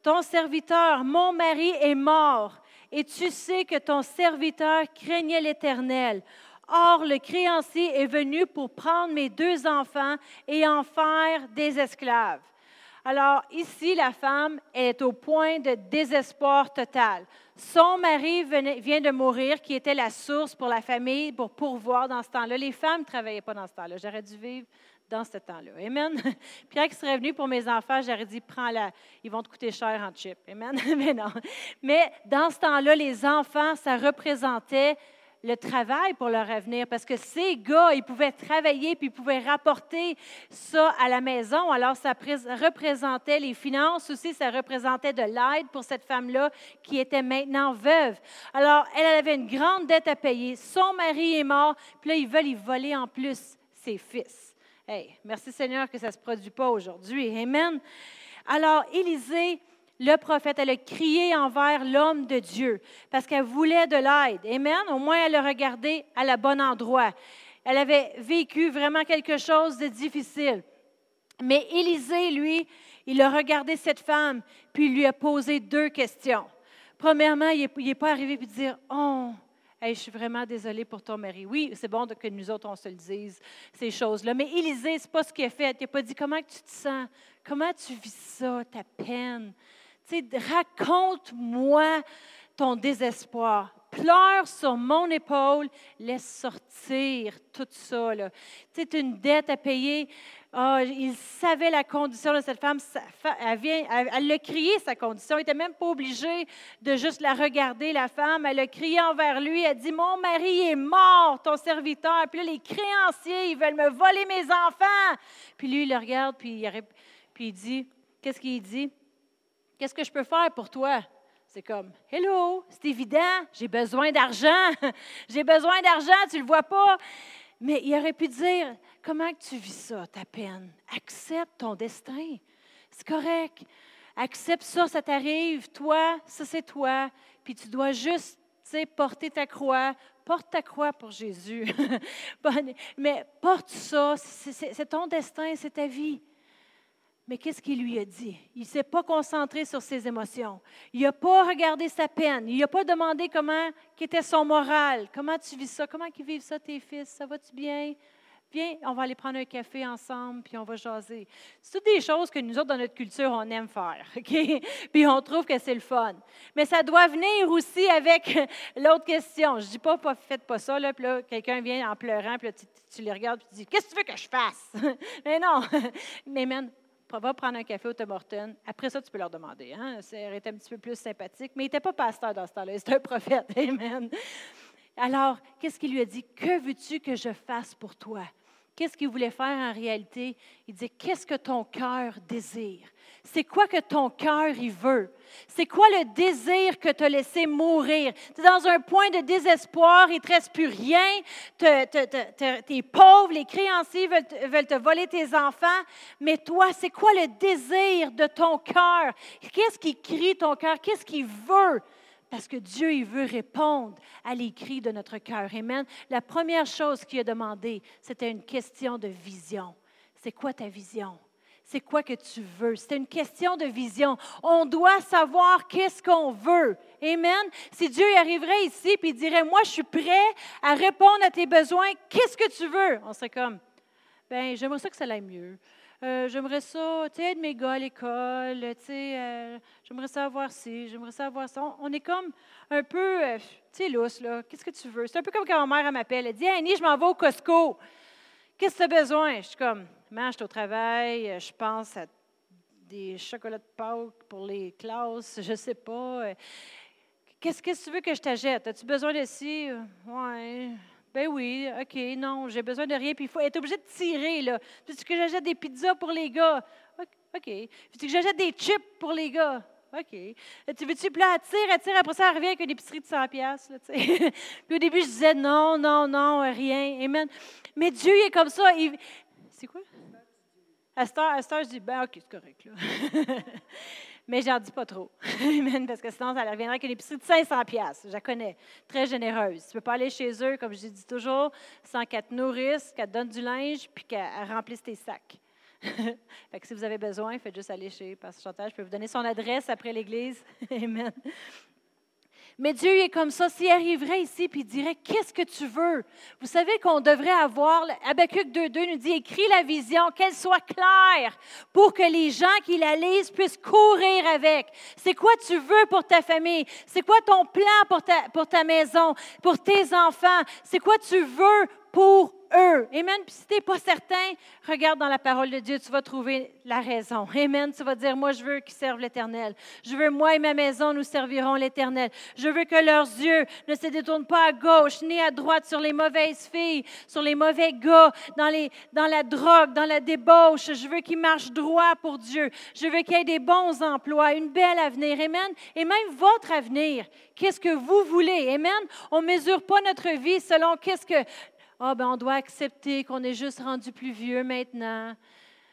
Ton serviteur, mon mari est mort, et tu sais que ton serviteur craignait l'Éternel. Or, le créancier est venu pour prendre mes deux enfants et en faire des esclaves. Alors ici, la femme est au point de désespoir total. Son mari vient de mourir, qui était la source pour la famille, pour pourvoir dans ce temps-là. Les femmes ne travaillaient pas dans ce temps-là. J'aurais dû vivre dans ce temps-là. Amen. Pierre qui serait venu pour mes enfants, j'aurais dit, prends-la. Ils vont te coûter cher en chip. Amen. Mais non. Mais dans ce temps-là, les enfants, ça représentait le travail pour leur avenir parce que ces gars, ils pouvaient travailler puis ils pouvaient rapporter ça à la maison. Alors, ça représentait les finances aussi, ça représentait de l'aide pour cette femme-là qui était maintenant veuve. Alors, elle avait une grande dette à payer. Son mari est mort, puis là, ils veulent y voler en plus ses fils. Hey, merci Seigneur que ça ne se produit pas aujourd'hui. Amen. Alors, Élisée, le prophète, elle a crié envers l'homme de Dieu parce qu'elle voulait de l'aide. Amen? Au moins, elle a regardé à la bon endroit. Elle avait vécu vraiment quelque chose de difficile. Mais Élisée, lui, il a regardé cette femme, puis il lui a posé deux questions. Premièrement, il n'est pas arrivé puis dire Oh, je suis vraiment désolée pour ton mari. Oui, c'est bon que nous autres, on se le dise, ces choses-là. Mais Élisée, ce n'est pas ce qu'il a fait. Il n'a pas dit Comment tu te sens? Comment tu vis ça, ta peine? Raconte-moi ton désespoir. Pleure sur mon épaule, laisse sortir tout ça. C'est une dette à payer. Oh, il savait la condition de cette femme. Elle, vient, elle, l'a crié, sa condition. Il n'était même pas obligé de juste la regarder, la femme. Elle a crié envers lui. Elle dit Mon mari est mort, ton serviteur. Puis là, les créanciers, ils veulent me voler mes enfants. Puis lui, il le regarde, puis puis il dit Qu'est-ce qu'il dit? Qu'est-ce que je peux faire pour toi? C'est comme, Hello, c'est évident, j'ai besoin d'argent. j'ai besoin d'argent, tu ne le vois pas. Mais il aurait pu dire, comment tu vis ça, ta peine? Accepte ton destin. C'est correct. Accepte ça, ça t'arrive. Toi, ça c'est toi. Puis tu dois juste porter ta croix. Porte ta croix pour Jésus. Mais porte ça. C'est ton destin, c'est ta vie. Mais qu'est-ce qu'il lui a dit? Il ne s'est pas concentré sur ses émotions. Il n'a pas regardé sa peine. Il n'a pas demandé comment était son moral. Comment tu vis ça? Comment ils vivent ça, tes fils? Ça va-tu bien? Viens, on va aller prendre un café ensemble, puis on va jaser. C'est toutes des choses que nous autres, dans notre culture, on aime faire, OK? Puis on trouve que c'est le fun. Mais ça doit venir aussi avec l'autre question. Je ne dis pas, pas, faites pas ça, là, puis là, quelqu'un vient en pleurant, puis là, tu, les regardes, puis tu dis, qu'est-ce que tu veux que je fasse? Mais non! Mais man, va prendre un café au Tim. Après ça, tu peux leur demander. Hein? Été un petit peu plus sympathique. Mais il n'était pas pasteur dans ce temps-là, c'était un prophète. Amen. Alors, qu'est-ce qu'il lui a dit? Que veux-tu que je fasse pour toi? Qu'est-ce qu'il voulait faire en réalité? Il dit, qu'est-ce que ton cœur désire? C'est quoi que ton cœur y veut? C'est quoi le désir que tu as laissé mourir? Tu es dans un point de désespoir, il ne te reste plus rien, tu es pauvre, les créanciers veulent, veulent te voler tes enfants, mais toi, c'est quoi le désir de ton cœur? Qu'est-ce qui crie ton cœur? Qu'est-ce qu'il veut? Parce que Dieu, il veut répondre à l'écrit de notre cœur. Amen. La première chose qu'il a demandé, c'était une question de vision. C'est quoi ta vision? C'est quoi que tu veux? C'est une question de vision. On doit savoir qu'est-ce qu'on veut. Amen? Si Dieu arriverait ici et dirait, moi, je suis prêt à répondre à tes besoins, qu'est-ce que tu veux? On serait comme, ben, j'aimerais ça que ça aille mieux. Euh, j'aimerais ça, tu sais, aider mes gars à l'école, tu sais, euh, j'aimerais ça avoir ci, j'aimerais ça avoir ça. On, est comme un peu, euh, tu sais, lousse, là. Qu'est-ce que tu veux? C'est un peu comme quand ma mère m'appelle. Elle dit Annie, je m'en vais au Costco. Qu'est-ce que tu as besoin? Je suis comme, mange au travail, je pense à des chocolats de Pâques pour les classes, je ne sais pas. Qu'est-ce que tu veux que je t'achète? As-tu besoin de ci? Ouais. Ben oui, OK, non, j'ai besoin de rien. Puis il faut être obligé de tirer, là. Puis tu que j'achète des pizzas pour les gars? OK. Puis tu que j'achète des chips pour les gars? OK. Tu veux-tu, puis là, elle tire, elle tire, après ça, elle revient avec une épicerie de 100 pièces puis au début, je disais non, non, non, rien. Amen. Mais Dieu, il est comme ça. C'est quoi? À cette, heure, je dis, ben OK, c'est correct, là. mais j'en dis pas trop. Amen, parce que sinon, ça reviendrait avec une épicerie de 500 pièces. Je la connais, très généreuse. Tu peux pas aller chez eux, comme je dis toujours, sans qu'elle te nourrisse, qu'elle te donne du linge, puis qu'elle remplisse tes sacs. si vous avez besoin, faites juste aller chez Pasteur Chantal. Je peux vous donner son adresse après l'église. Amen. Mais Dieu est comme ça. S'il arriverait ici et il dirait Qu'est-ce que tu veux Vous savez qu'on devrait avoir. Habakkuk 2.2 nous dit Écris la vision, qu'elle soit claire pour que les gens qui la lisent puissent courir avec. C'est quoi tu veux pour ta famille? C'est quoi ton plan pour ta, pour ta maison, pour tes enfants? C'est quoi tu veux pour eux. Amen. Puis si tu n'es pas certain, regarde dans la parole de Dieu, tu vas trouver la raison. Amen. Tu vas dire, moi, je veux qu'ils servent l'Éternel. Je veux, moi et ma maison, nous servirons l'Éternel. Je veux que leurs yeux ne se détournent pas à gauche ni à droite sur les mauvaises filles, sur les mauvais gars, dans, les, dans la drogue, dans la débauche. Je veux qu'ils marchent droit pour Dieu. Je veux qu'il y ait des bons emplois, une belle avenir. Amen. Et même votre avenir. Qu'est-ce que vous voulez? Amen. On ne mesure pas notre vie selon qu'est-ce que ah, ben on doit accepter qu'on est juste rendu plus vieux maintenant.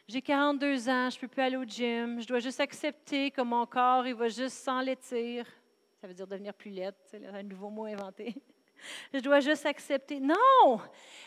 J'ai 42 ans, je ne peux plus aller au gym. Je dois juste accepter que mon corps, il va juste s'enlaitir. Ça veut dire devenir plus laide, c'est un nouveau mot inventé. Je dois juste accepter. Non!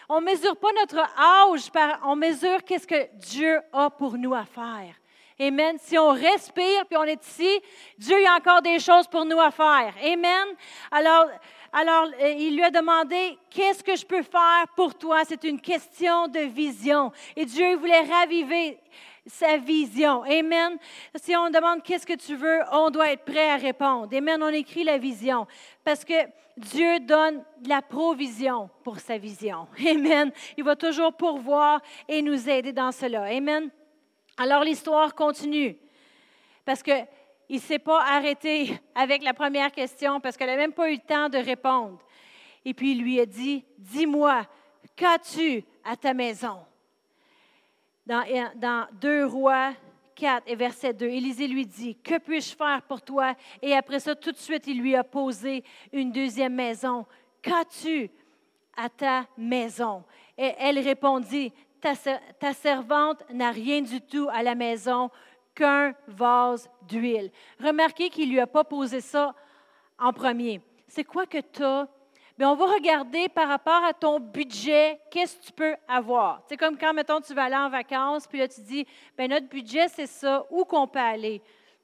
On ne mesure pas notre âge, on mesure qu'est-ce que Dieu a pour nous à faire. Amen. Si on respire puis on est ici, Dieu a encore des choses pour nous à faire. Amen. Alors, alors, euh, il lui a demandé, qu'est-ce que je peux faire pour toi? C'est une question de vision. Et Dieu voulait raviver sa vision. Amen. Si on demande qu'est-ce que tu veux, on doit être prêt à répondre. Amen. On écrit la vision. Parce que Dieu donne la provision pour sa vision. Amen. Il va toujours pourvoir et nous aider dans cela. Amen. Alors l'histoire continue. Parce que il ne s'est pas arrêté avec la première question parce qu'elle n'a même pas eu le temps de répondre. Et puis il lui a dit, dis-moi, qu'as-tu à ta maison? Dans, dans 2 Rois 4 et verset 2, Élisée lui dit, que puis-je faire pour toi? Et après ça, tout de suite, il lui a posé une deuxième maison. Qu'as-tu à ta maison? Et elle répondit, ta, ta servante n'a rien du tout à la maison qu'un vase d'huile. Remarquez qu'il ne lui a pas posé ça en premier. C'est quoi que tu as? Bien, on va regarder par rapport à ton budget, qu'est-ce que tu peux avoir? C'est comme quand, mettons, tu vas aller en vacances, puis là, tu dis, bien, notre budget, c'est ça, où qu'on peut aller?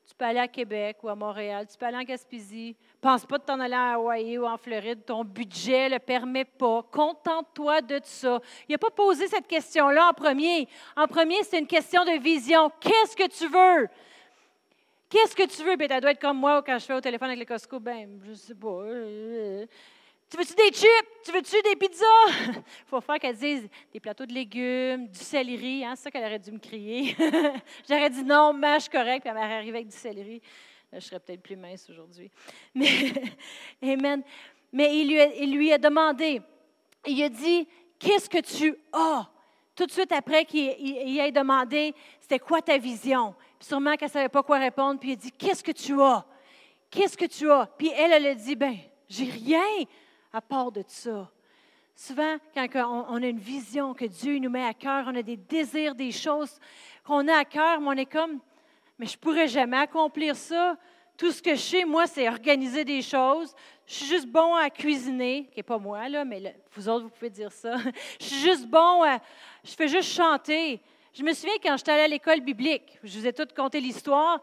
Tu peux aller à Québec ou à Montréal, tu peux aller en Gaspésie. Pense pas de t'en aller à Hawaï ou en Floride. Ton budget ne le permet pas. Contente-toi de ça. Il n'a pas posé cette question-là en premier. En premier, c'est une question de vision. Qu'est-ce que tu veux? Qu'est-ce que tu veux? Ben, tu doit être comme moi quand je fais au téléphone avec le Costco. Ben, je sais pas. Tu veux-tu des chips? Tu veux-tu des pizzas? Il faut faire qu'elle dise des plateaux de légumes, du céleri. Hein? C'est ça qu'elle aurait dû me crier. J'aurais dit non, mâche correct, puis elle m'aurait arrivé avec du céleri. je serais peut-être plus mince aujourd'hui. Mais, Amen. Mais il lui, a, il lui demandé, il a dit, qu'est-ce que tu as? Tout de suite après qu'il il, ait demandé, c'était quoi ta vision? Puis sûrement qu'elle ne savait pas quoi répondre, puis il a dit, qu'est-ce que tu as? Qu'est-ce que tu as? Puis elle, elle a dit, ben, j'ai rien à part de ça. Souvent, quand on, a une vision que Dieu nous met à cœur, on a des désirs, des choses qu'on a à cœur, mais on est comme, mais je pourrais jamais accomplir ça. Tout ce que je sais, moi, c'est organiser des choses. Je suis juste bon à cuisiner, qui n'est pas moi, là, mais vous autres, vous pouvez dire ça. Je suis juste bon à. Je fais juste chanter. Je me souviens quand j'étais allée à l'école biblique, je vous ai tout conté l'histoire,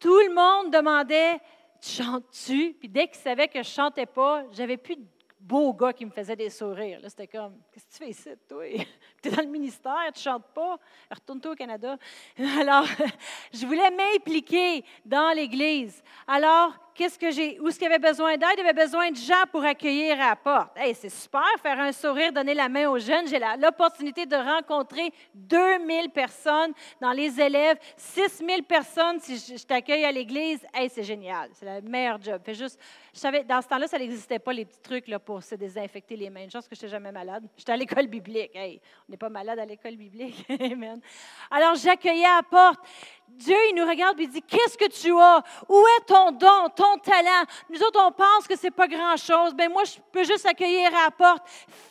tout le monde demandait chantes-tu? Puis dès qu'ils savaient que je chantais pas, j'avais plus de beaux gars qui me faisaient des sourires. C'était comme, qu'est-ce que tu fais ici, toi? Tu es dans le ministère, tu chantes pas, retourne-toi au Canada. Alors, je voulais m'impliquer dans l'Église. Alors, qu'est-ce où est-ce qu'il avait besoin d'aide? Il avait besoin de gens pour accueillir à la porte. Hey, c'est super, faire un sourire, donner la main aux jeunes. J'ai l'opportunité de rencontrer 2000 personnes dans les élèves, 6000 personnes si je, t'accueille à l'église. Hey, c'est génial. C'est le meilleur job. Fais juste, je savais, dans ce temps-là, ça n'existait pas, les petits trucs là, pour se désinfecter les mains. Je pense que je n'étais jamais malade. J'étais à l'école biblique. Hey, on n'est pas malade à l'école biblique. Alors, j'accueillais à la porte. Dieu, il nous regarde et il dit, qu'est-ce que tu as? Où est ton don, ton talent? Nous autres, on pense que c'est pas grand-chose. Ben moi, je peux juste accueillir à la porte.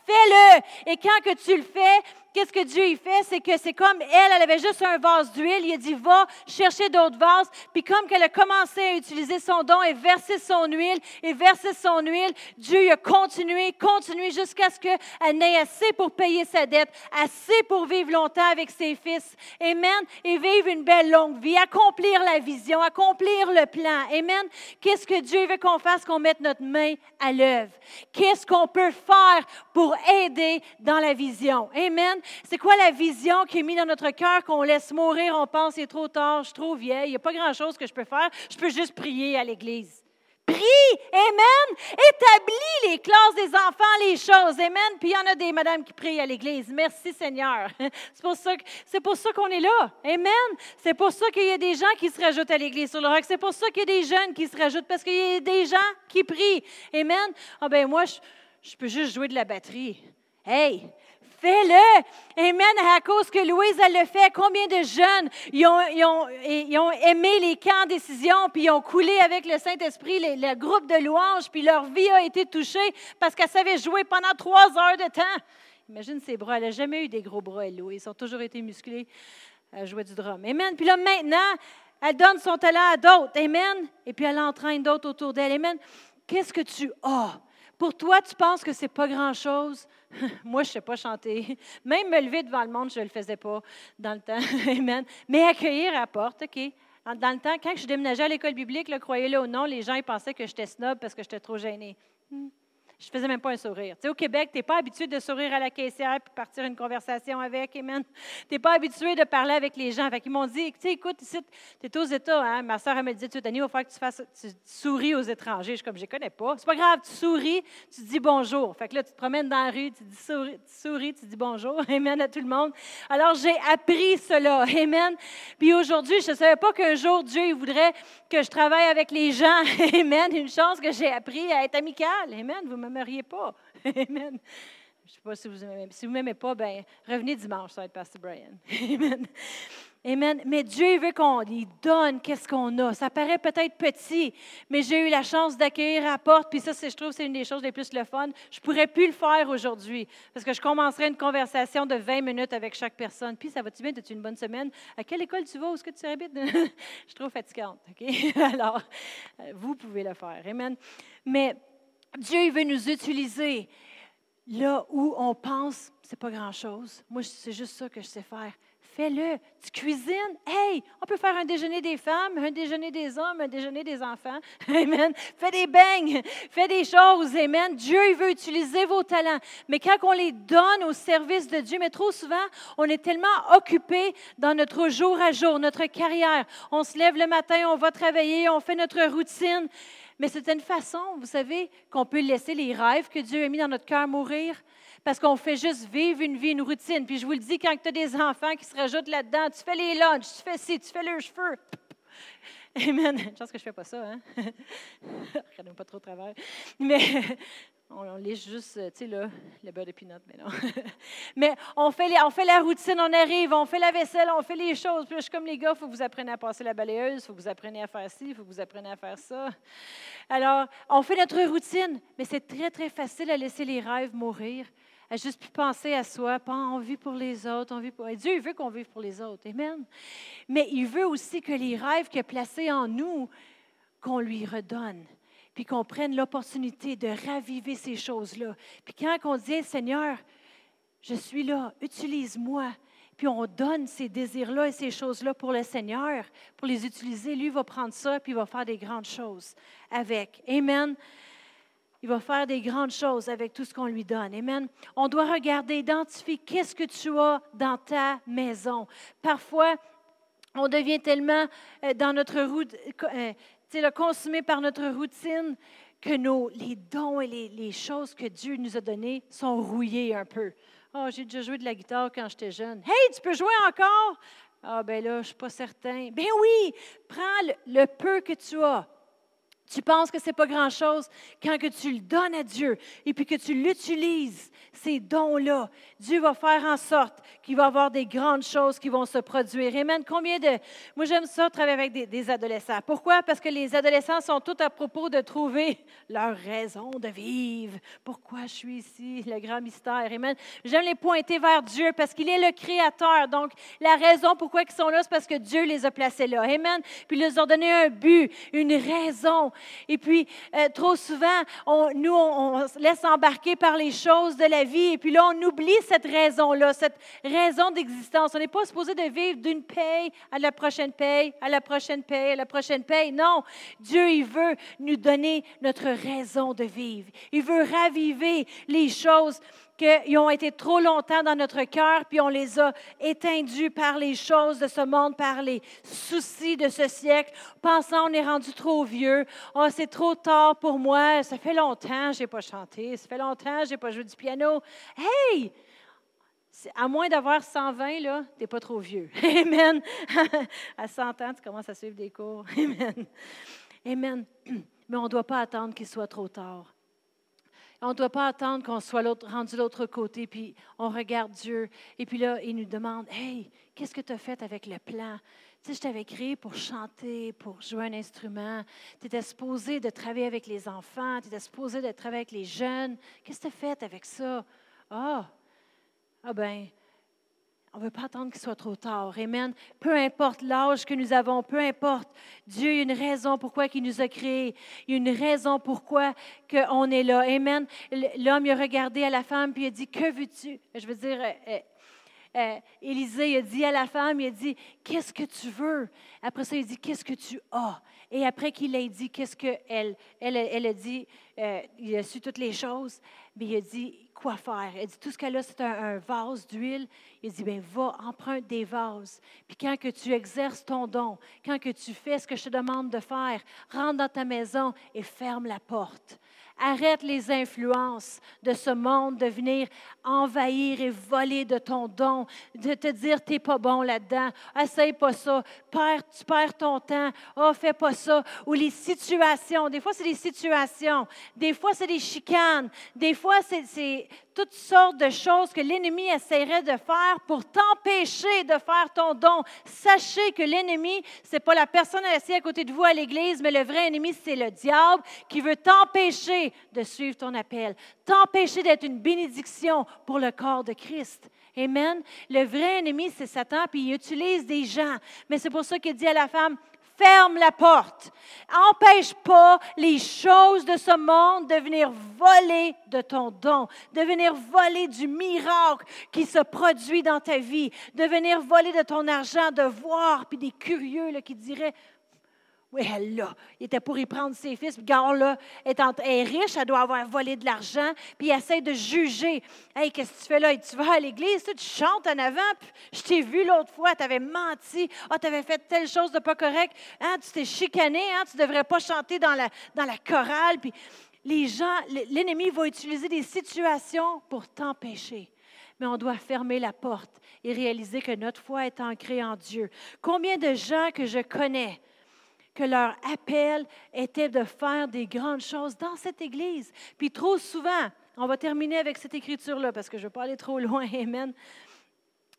Fais-le. Et quand que tu le fais, qu'est-ce que Dieu y fait? C'est que c'est comme elle, elle avait juste un vase d'huile. Il a dit, va chercher d'autres vases. Puis comme qu'elle a commencé à utiliser son don et verser son huile et verser son huile, Dieu a continué, continué jusqu'à ce qu'elle n'ait assez pour payer sa dette, assez pour vivre longtemps avec ses fils. Amen. Et vivre une belle longue vie, accomplir la vision, accomplir le plan. Amen. Qu'est-ce que Dieu veut qu'on fasse, qu'on mette notre main à l'œuvre? Qu'est-ce qu'on peut faire pour aider dans la vision? Amen. C'est quoi la vision qui est mise dans notre cœur qu'on laisse mourir? On pense, c'est trop tard, je suis trop vieille, il n'y a pas grand-chose que je peux faire. Je peux juste prier à l'Église. Prie, Amen. Établis les classes des enfants, les choses, Amen. Puis il y en a des madames qui prient à l'Église. Merci Seigneur. C'est pour ça, c'est pour ça qu'on est là, Amen. C'est pour ça qu'il y a des gens qui se rajoutent à l'Église sur le roc. C'est pour ça qu'il y a des jeunes qui se rajoutent parce qu'il y a des gens qui prient, Amen. Ah ben moi, je, je peux juste jouer de la batterie. Hey, fais-le. Amen. À cause que Louise, elle le fait. Combien de jeunes ils ont, aimé les camps décision, puis ils ont coulé avec le Saint-Esprit, le groupe de louanges, puis leur vie a été touchée parce qu'elle savait jouer pendant trois heures de temps. Imagine ses bras. Elle n'a jamais eu des gros bras, elle, Louise. Ils ont toujours été musclés à jouer du drum. Amen. Puis là, maintenant, elle donne son talent à d'autres. Amen. Et puis elle entraîne d'autres autour d'elle. Amen. Qu'est-ce que tu as? Pour toi, tu penses que ce n'est pas grand-chose? Moi, je ne sais pas chanter. Même me lever devant le monde, je ne le faisais pas dans le temps. Amen. Mais accueillir à porte, OK. Dans le temps, quand je déménageais à l'école biblique, croyez-le ou non, les gens ils pensaient que j'étais snob parce que j'étais trop gênée. Hmm. Je faisais même pas un sourire. Tu sais, au Québec, tu n'es pas habitué de sourire à la caissière puis partir une conversation avec, amen. Tu n'es pas habitué de parler avec les gens. Fait qu'ils m'ont dit, tu sais, écoute, ici, tu es aux États, hein? Ma soeur, elle me dit, tu il va falloir que tu fasses, tu souris aux étrangers. Je suis comme, je ne connais pas. C'est pas grave, tu souris, tu dis bonjour. Fait que là, tu te promènes dans la rue, tu, souris, tu dis bonjour, amen à tout le monde. Alors, j'ai appris cela, amen. Puis aujourd'hui, je ne savais pas qu'un jour, Dieu, voudrait que je travaille avec les gens, amen. Une chance que j'ai appris à être amical, amen. M'aimeriez pas. Amen. Je ne sais pas si vous m'aimez. Si vous m'aimez pas, ben, revenez dimanche, ça va être Pastor Brian. Amen. Amen. Mais Dieu veut qu'on lui donne qu'est-ce qu'on a. Ça paraît peut-être petit, mais j'ai eu la chance d'accueillir à porte, puis ça, je trouve c'est une des choses les plus le fun. Je pourrais plus le faire aujourd'hui, parce que je commencerai une conversation de 20 minutes avec chaque personne. Puis, ça va-tu bien? As-tu une bonne semaine? À quelle école tu vas? Où est-ce que tu habites? je suis trop fatigante? Alors, vous pouvez le faire. Amen. Mais Dieu veut nous utiliser là où on pense, c'est pas grand-chose. Moi, c'est juste ça que je sais faire. fais-le. Tu cuisines, hey, on peut faire un déjeuner des femmes, un déjeuner des hommes, un déjeuner des enfants. Amen. Fais des beignes, fais des choses. Amen. Dieu, il veut utiliser vos talents. Mais quand on les donne au service de Dieu, mais trop souvent, on est tellement occupé dans notre jour à jour, notre carrière. On se lève le matin, on va travailler, on fait notre routine. Mais c'est une façon, vous savez, qu'on peut laisser les rêves que Dieu a mis dans notre cœur mourir parce qu'on fait juste vivre une vie, une routine. Puis je vous le dis, quand tu as des enfants qui se rajoutent là-dedans, tu fais les lunchs, tu fais ci, tu fais leurs cheveux. Amen. Je pense que je ne fais pas ça, hein? Regardez pas trop au travers. Mais on, on juste, tu sais, là, le beurre de pinot, mais non. mais on fait, on fait la routine, on arrive, on fait la vaisselle, on fait les choses. Puis je suis comme les gars, il faut que vous appreniez à passer la balayeuse, il faut que vous appreniez à faire ci, il faut que vous appreniez à faire ça. Alors, on fait notre routine, mais c'est très, très facile à laisser les rêves mourir à juste plus penser à soi, pas envie pour les autres. Envie pour... Dieu, il veut qu'on vive pour les autres. Amen. Mais il veut aussi que les rêves qu'il a placés en nous, qu'on lui redonne. Puis qu'on prenne l'opportunité de raviver ces choses-là. Puis quand on dit, Seigneur, je suis là, utilise-moi. Puis on donne ces désirs-là et ces choses-là pour le Seigneur, pour les utiliser. Lui va prendre ça, puis il va faire des grandes choses avec. Amen. Il va faire des grandes choses avec tout ce qu'on lui donne. Amen. On doit regarder, identifier qu'est-ce que tu as dans ta maison. Parfois, on devient tellement euh, dans notre route, euh, le consumé par notre routine que nos, les dons et les, les choses que Dieu nous a données sont rouillés un peu. Oh, j'ai déjà joué de la guitare quand j'étais jeune. Hey, tu peux jouer encore? Ah, ben là, je ne suis pas certain. Ben oui, prends le peu que tu as tu penses que ce n'est pas grand-chose quand que tu le donnes à Dieu et puis que tu l'utilises, ces dons-là. Dieu va faire en sorte qu'il va y avoir des grandes choses qui vont se produire. Amen. Combien de... Moi, j'aime ça, travailler avec des, adolescents. Pourquoi? Parce que les adolescents sont tout à propos de trouver leur raison de vivre. Pourquoi je suis ici? Le grand mystère? Amen. J'aime les pointer vers Dieu parce qu'il est le Créateur. Donc, la raison pourquoi ils sont là, c'est parce que Dieu les a placés là. Amen. Puis il leur a donné un but, une raison. Et puis, euh, trop souvent, on, nous, on, se laisse embarquer par les choses de la vie. Et puis là, on oublie cette raison-là, cette raison d'existence. On n'est pas supposé de vivre d'une paye à la prochaine paye, à la prochaine paye, à la prochaine paye. Non, Dieu, il veut nous donner notre raison de vivre. Il veut raviver les choses qu'ils ont été trop longtemps dans notre cœur, puis on les a éteindus par les choses de ce monde, par les soucis de ce siècle, pensant on est rendu trop vieux, oh, c'est trop tard pour moi, ça fait longtemps que je n'ai pas chanté, ça fait longtemps que je n'ai pas joué du piano. Hey! À moins d'avoir 120, là, tu n'es pas trop vieux. Amen. à 100 ans, tu commences à suivre des cours. Amen. Amen. Mais on ne doit pas attendre qu'il soit trop tard. On ne doit pas attendre qu'on soit rendu de l'autre côté, puis on regarde Dieu. Et puis là, il nous demande, Hey, qu'est-ce que tu as fait avec le plan? Tu sais, je t'avais créé pour chanter, pour jouer un instrument. Tu étais supposé de travailler avec les enfants, tu étais supposé de travailler avec les jeunes. Qu'est-ce que tu as fait avec ça? Ah, ah ben, on ne veut pas attendre qu'il soit trop tard. Amen. Peu importe l'âge que nous avons, peu importe. Dieu, il y a une raison pourquoi il nous a créés. Il y a une raison pourquoi on est là. Amen. L'homme, il a regardé à la femme puis il a dit, que veux-tu? Je veux dire, euh, euh, euh, Élisée a dit à la femme, il a dit, qu'est-ce que tu veux? Après ça, il a dit, qu'est-ce que tu as? Et après qu'il ait dit, qu'est-ce qu'elle, elle, elle, a dit, il a su toutes les choses, mais il a dit, quoi faire? Elle dit, tout ce qu'elle a, c'est un, vase d'huile. Il dit, bien, va, emprunte des vases. Puis quand que tu exerces ton don, quand que tu fais ce que je te demande de faire, rentre dans ta maison et ferme la porte. Arrête les influences de ce monde de venir envahir et voler de ton don, de te dire tu n'es pas bon là-dedans. Essaye pas ça. Perds, tu perds ton temps. Oh, fais pas ça. Ou les situations. Des fois, c'est des situations. Des fois, c'est des chicanes. Des fois, c'est toutes sortes de choses que l'ennemi essaierait de faire pour t'empêcher de faire ton don. Sachez que l'ennemi, ce n'est pas la personne assise à côté de vous à l'église, mais le vrai ennemi, c'est le diable qui veut t'empêcher de suivre ton appel, t'empêcher d'être une bénédiction pour le corps de Christ. Amen. Le vrai ennemi, c'est Satan, puis il utilise des gens. Mais c'est pour ça qu'il dit à la femme, ferme la porte. Empêche pas les choses de ce monde de venir voler de ton don, de venir voler du miracle qui se produit dans ta vie, de venir voler de ton argent, de voir, puis des curieux là, qui diraient, oui, elle l'a. Il était pour y prendre ses fils. Puis, là, est, est riche, elle doit avoir volé de l'argent. Puis, il essaie de juger. Hey, qu'est-ce que tu fais là? tu vas à l'église, tu chantes en avant. Puis, je t'ai vu l'autre fois, tu avais menti. Ah, tu avais fait telle chose de pas correct. Hein, tu t'es chicané. Hein, tu ne devrais pas chanter dans la, dans la chorale. Puis, les gens, l'ennemi va utiliser des situations pour t'empêcher mais on doit fermer la porte et réaliser que notre foi est ancrée en Dieu. Combien de gens que je connais que leur appel était de faire des grandes choses dans cette Église. Puis trop souvent, on va terminer avec cette écriture-là parce que je ne vais pas aller trop loin, Amen.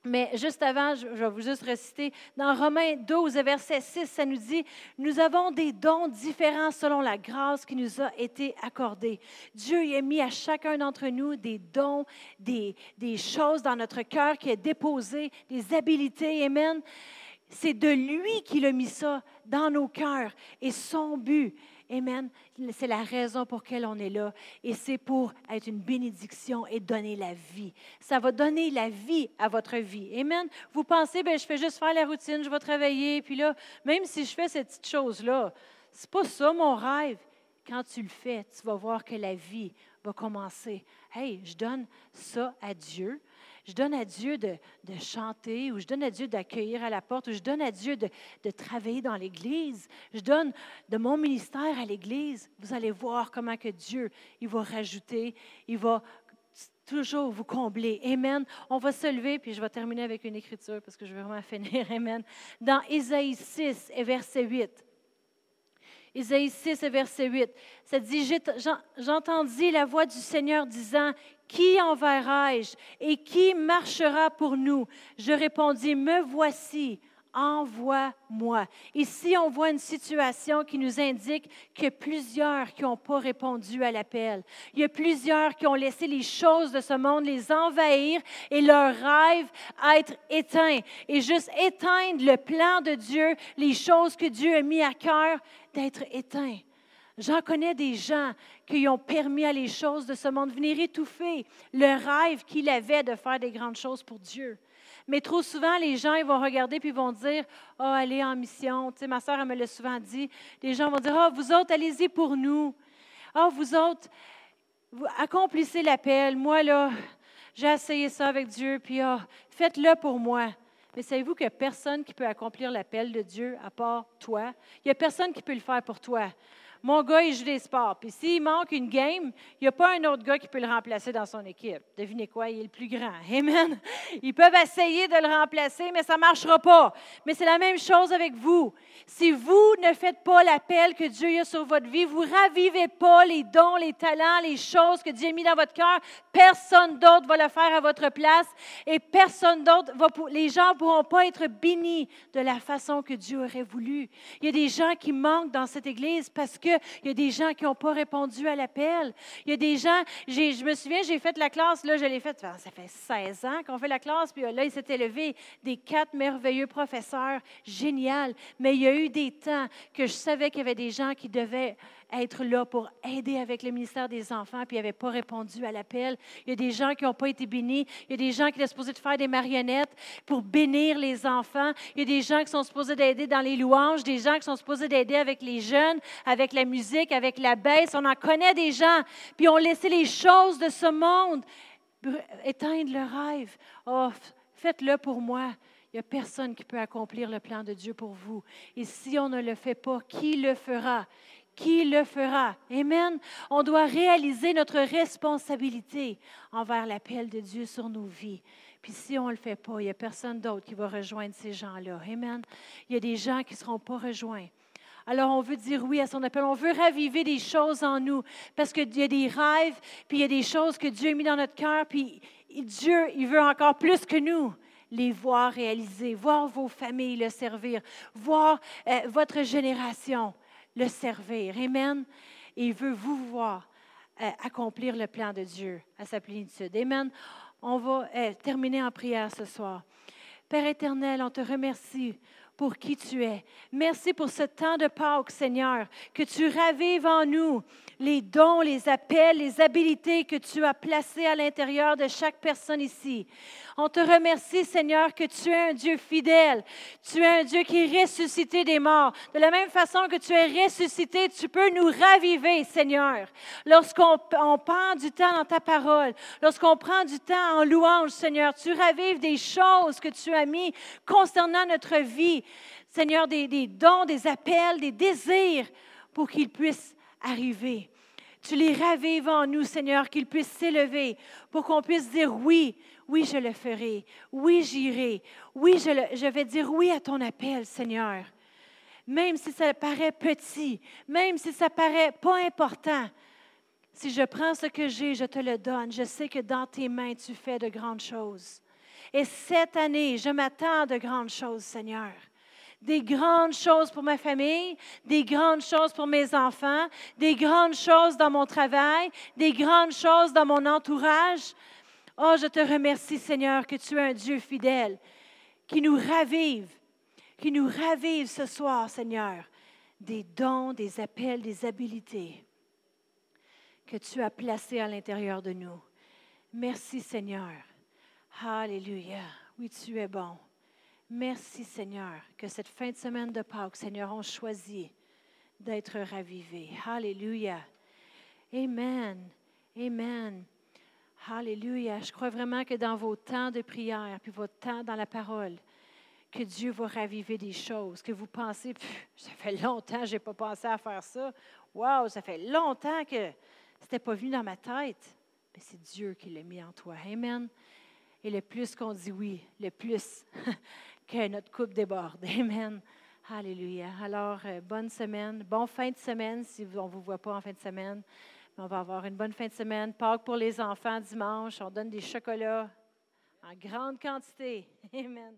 Mais juste avant, je vais vous juste reciter, dans Romains 12, verset 6, ça nous dit, nous avons des dons différents selon la grâce qui nous a été accordée. Dieu a mis à chacun d'entre nous des dons, des, des choses dans notre cœur qui est déposé, des habiletés, Amen. C'est de lui qu'il a mis ça dans nos cœurs. Et son but, Amen, c'est la raison pour laquelle on est là. Et c'est pour être une bénédiction et donner la vie. Ça va donner la vie à votre vie. Amen. Vous pensez, ben, je fais juste faire la routine, je vais travailler, puis là, même si je fais cette petite chose-là, c'est pas ça mon rêve. Quand tu le fais, tu vas voir que la vie va commencer. Hey, je donne ça à Dieu je donne à Dieu de, chanter, ou je donne à Dieu d'accueillir à la porte, ou je donne à Dieu de, de travailler dans l'Église, je donne de mon ministère à l'Église, vous allez voir comment que Dieu, il va rajouter, il va toujours vous combler. Amen. On va se lever, puis je vais terminer avec une écriture parce que je vais vraiment finir. Amen. Dans Isaïe 6 et verset 8. Isaïe 6 et verset 8, ça dit, j'entendis la voix du Seigneur disant, qui enverrai-je et qui marchera pour nous? Je répondis, me voici, envoie-moi. Ici, on voit une situation qui nous indique a plusieurs qui n'ont pas répondu à l'appel. Il y a plusieurs qui ont laissé les choses de ce monde les envahir et leur rêve être éteint. Et juste éteindre le plan de Dieu, les choses que Dieu a mis à cœur, d'être éteint. J'en connais des gens qui ont permis à les choses de ce monde venir étouffer le rêve qu'il avait de faire des grandes choses pour Dieu. Mais trop souvent, les gens ils vont regarder puis vont dire Oh, allez en mission. Tu sais, ma soeur, elle me l'a souvent dit. Les gens vont dire Oh, vous autres, allez-y pour nous. Oh, vous autres, vous accomplissez l'appel. Moi, là, j'ai essayé ça avec Dieu, puis oh, faites-le pour moi. Mais savez-vous qu'il n'y a personne qui peut accomplir l'appel de Dieu à part toi? Il n'y a personne qui peut le faire pour toi. Mon gars, il joue des sports. Puis s'il manque une game, il n'y a pas un autre gars qui peut le remplacer dans son équipe. Devinez quoi? Il est le plus grand. Amen. Ils peuvent essayer de le remplacer, mais ça ne marchera pas. Mais c'est la même chose avec vous. Si vous ne faites pas l'appel que Dieu a sur votre vie, vous ravivez pas les dons, les talents, les choses que Dieu a mis dans votre cœur, personne d'autre va le faire à votre place et personne d'autre va, les gens ne pourront pas être bénis de la façon que Dieu aurait voulu. Il y a des gens qui manquent dans cette église parce qu'il y a des gens qui n'ont pas répondu à l'appel. Il y a des gens, je me souviens, j'ai fait la classe, là, je l'ai faite, ça fait 16 ans qu'on fait la classe, puis là, il s'est élevé des quatre merveilleux professeurs, génial. Mais il y a eu des temps que je savais qu'il y avait des gens qui devaient être là pour aider avec le ministère des enfants, puis ils n'avaient pas répondu à l'appel. Il y a des gens qui n'ont pas été bénis. Il y a des gens qui étaient supposés de faire des marionnettes pour bénir les enfants. Il y a des gens qui sont supposés d'aider dans les louanges, des gens qui sont supposés d'aider avec les jeunes, avec la musique, avec la baisse. On en connaît des gens, puis ont laissé les choses de ce monde éteindre le rêve. Oh, faites-le pour moi. Il n'y a personne qui peut accomplir le plan de Dieu pour vous. Et si on ne le fait pas, qui le fera? Qui le fera? Amen. On doit réaliser notre responsabilité envers l'appel de Dieu sur nos vies. Puis si on ne le fait pas, il n'y a personne d'autre qui va rejoindre ces gens-là. Amen. Il y a des gens qui ne seront pas rejoints. Alors, on veut dire oui à son appel. On veut raviver des choses en nous parce qu'il y a des rêves, puis il y a des choses que Dieu a mis dans notre cœur, puis Dieu, il veut encore plus que nous les voir réaliser, voir vos familles le servir, voir euh, votre génération le servir. Amen. Et il veut vous voir euh, accomplir le plan de Dieu à sa plénitude. Amen. On va euh, terminer en prière ce soir. Père éternel, on te remercie pour qui tu es. Merci pour ce temps de Pâques, Seigneur, que tu ravives en nous les dons, les appels, les habilités que tu as placés à l'intérieur de chaque personne ici. On te remercie, Seigneur, que tu es un Dieu fidèle. Tu es un Dieu qui est ressuscité des morts. De la même façon que tu es ressuscité, tu peux nous raviver, Seigneur. Lorsqu'on prend du temps dans ta parole, lorsqu'on prend du temps en louange, Seigneur, tu ravives des choses que tu as mis concernant notre vie. Seigneur, des dons, des appels, des désirs pour qu'ils puissent arriver. Tu les ravives en nous, Seigneur, qu'ils puissent s'élever pour qu'on puisse dire oui, oui, je le ferai, oui, j'irai, oui, je, vais dire oui à ton appel, Seigneur. Même si ça paraît petit, même si ça paraît pas important, si je prends ce que j'ai, je te le donne. Je sais que dans tes mains, tu fais de grandes choses. Et cette année, je m'attends de grandes choses, Seigneur des grandes choses pour ma famille, des grandes choses pour mes enfants, des grandes choses dans mon travail, des grandes choses dans mon entourage. Oh, je te remercie, Seigneur, que tu es un Dieu fidèle, qui nous ravive, qui nous ravive ce soir, Seigneur, des dons, des appels, des habilités que tu as placés à l'intérieur de nous. Merci, Seigneur. Alléluia. Oui, tu es bon. Merci Seigneur que cette fin de semaine de Pâques, Seigneur, on choisit d'être ravivés. Alléluia. Amen. Amen. Alléluia. Je crois vraiment que dans vos temps de prière, puis votre temps dans la parole, que Dieu va raviver des choses, que vous pensez, ça fait longtemps que je n'ai pas pensé à faire ça. Wow, ça fait longtemps que ce n'était pas venu dans ma tête. Mais c'est Dieu qui l'a mis en toi. Amen. Et le plus qu'on dit oui, le plus que notre coupe déborde. Amen. Alléluia. Alors, euh, bonne semaine, bonne fin de semaine si on ne vous voit pas en fin de semaine. On va avoir une bonne fin de semaine. Pâques pour les enfants dimanche. On donne des chocolats en grande quantité. Amen.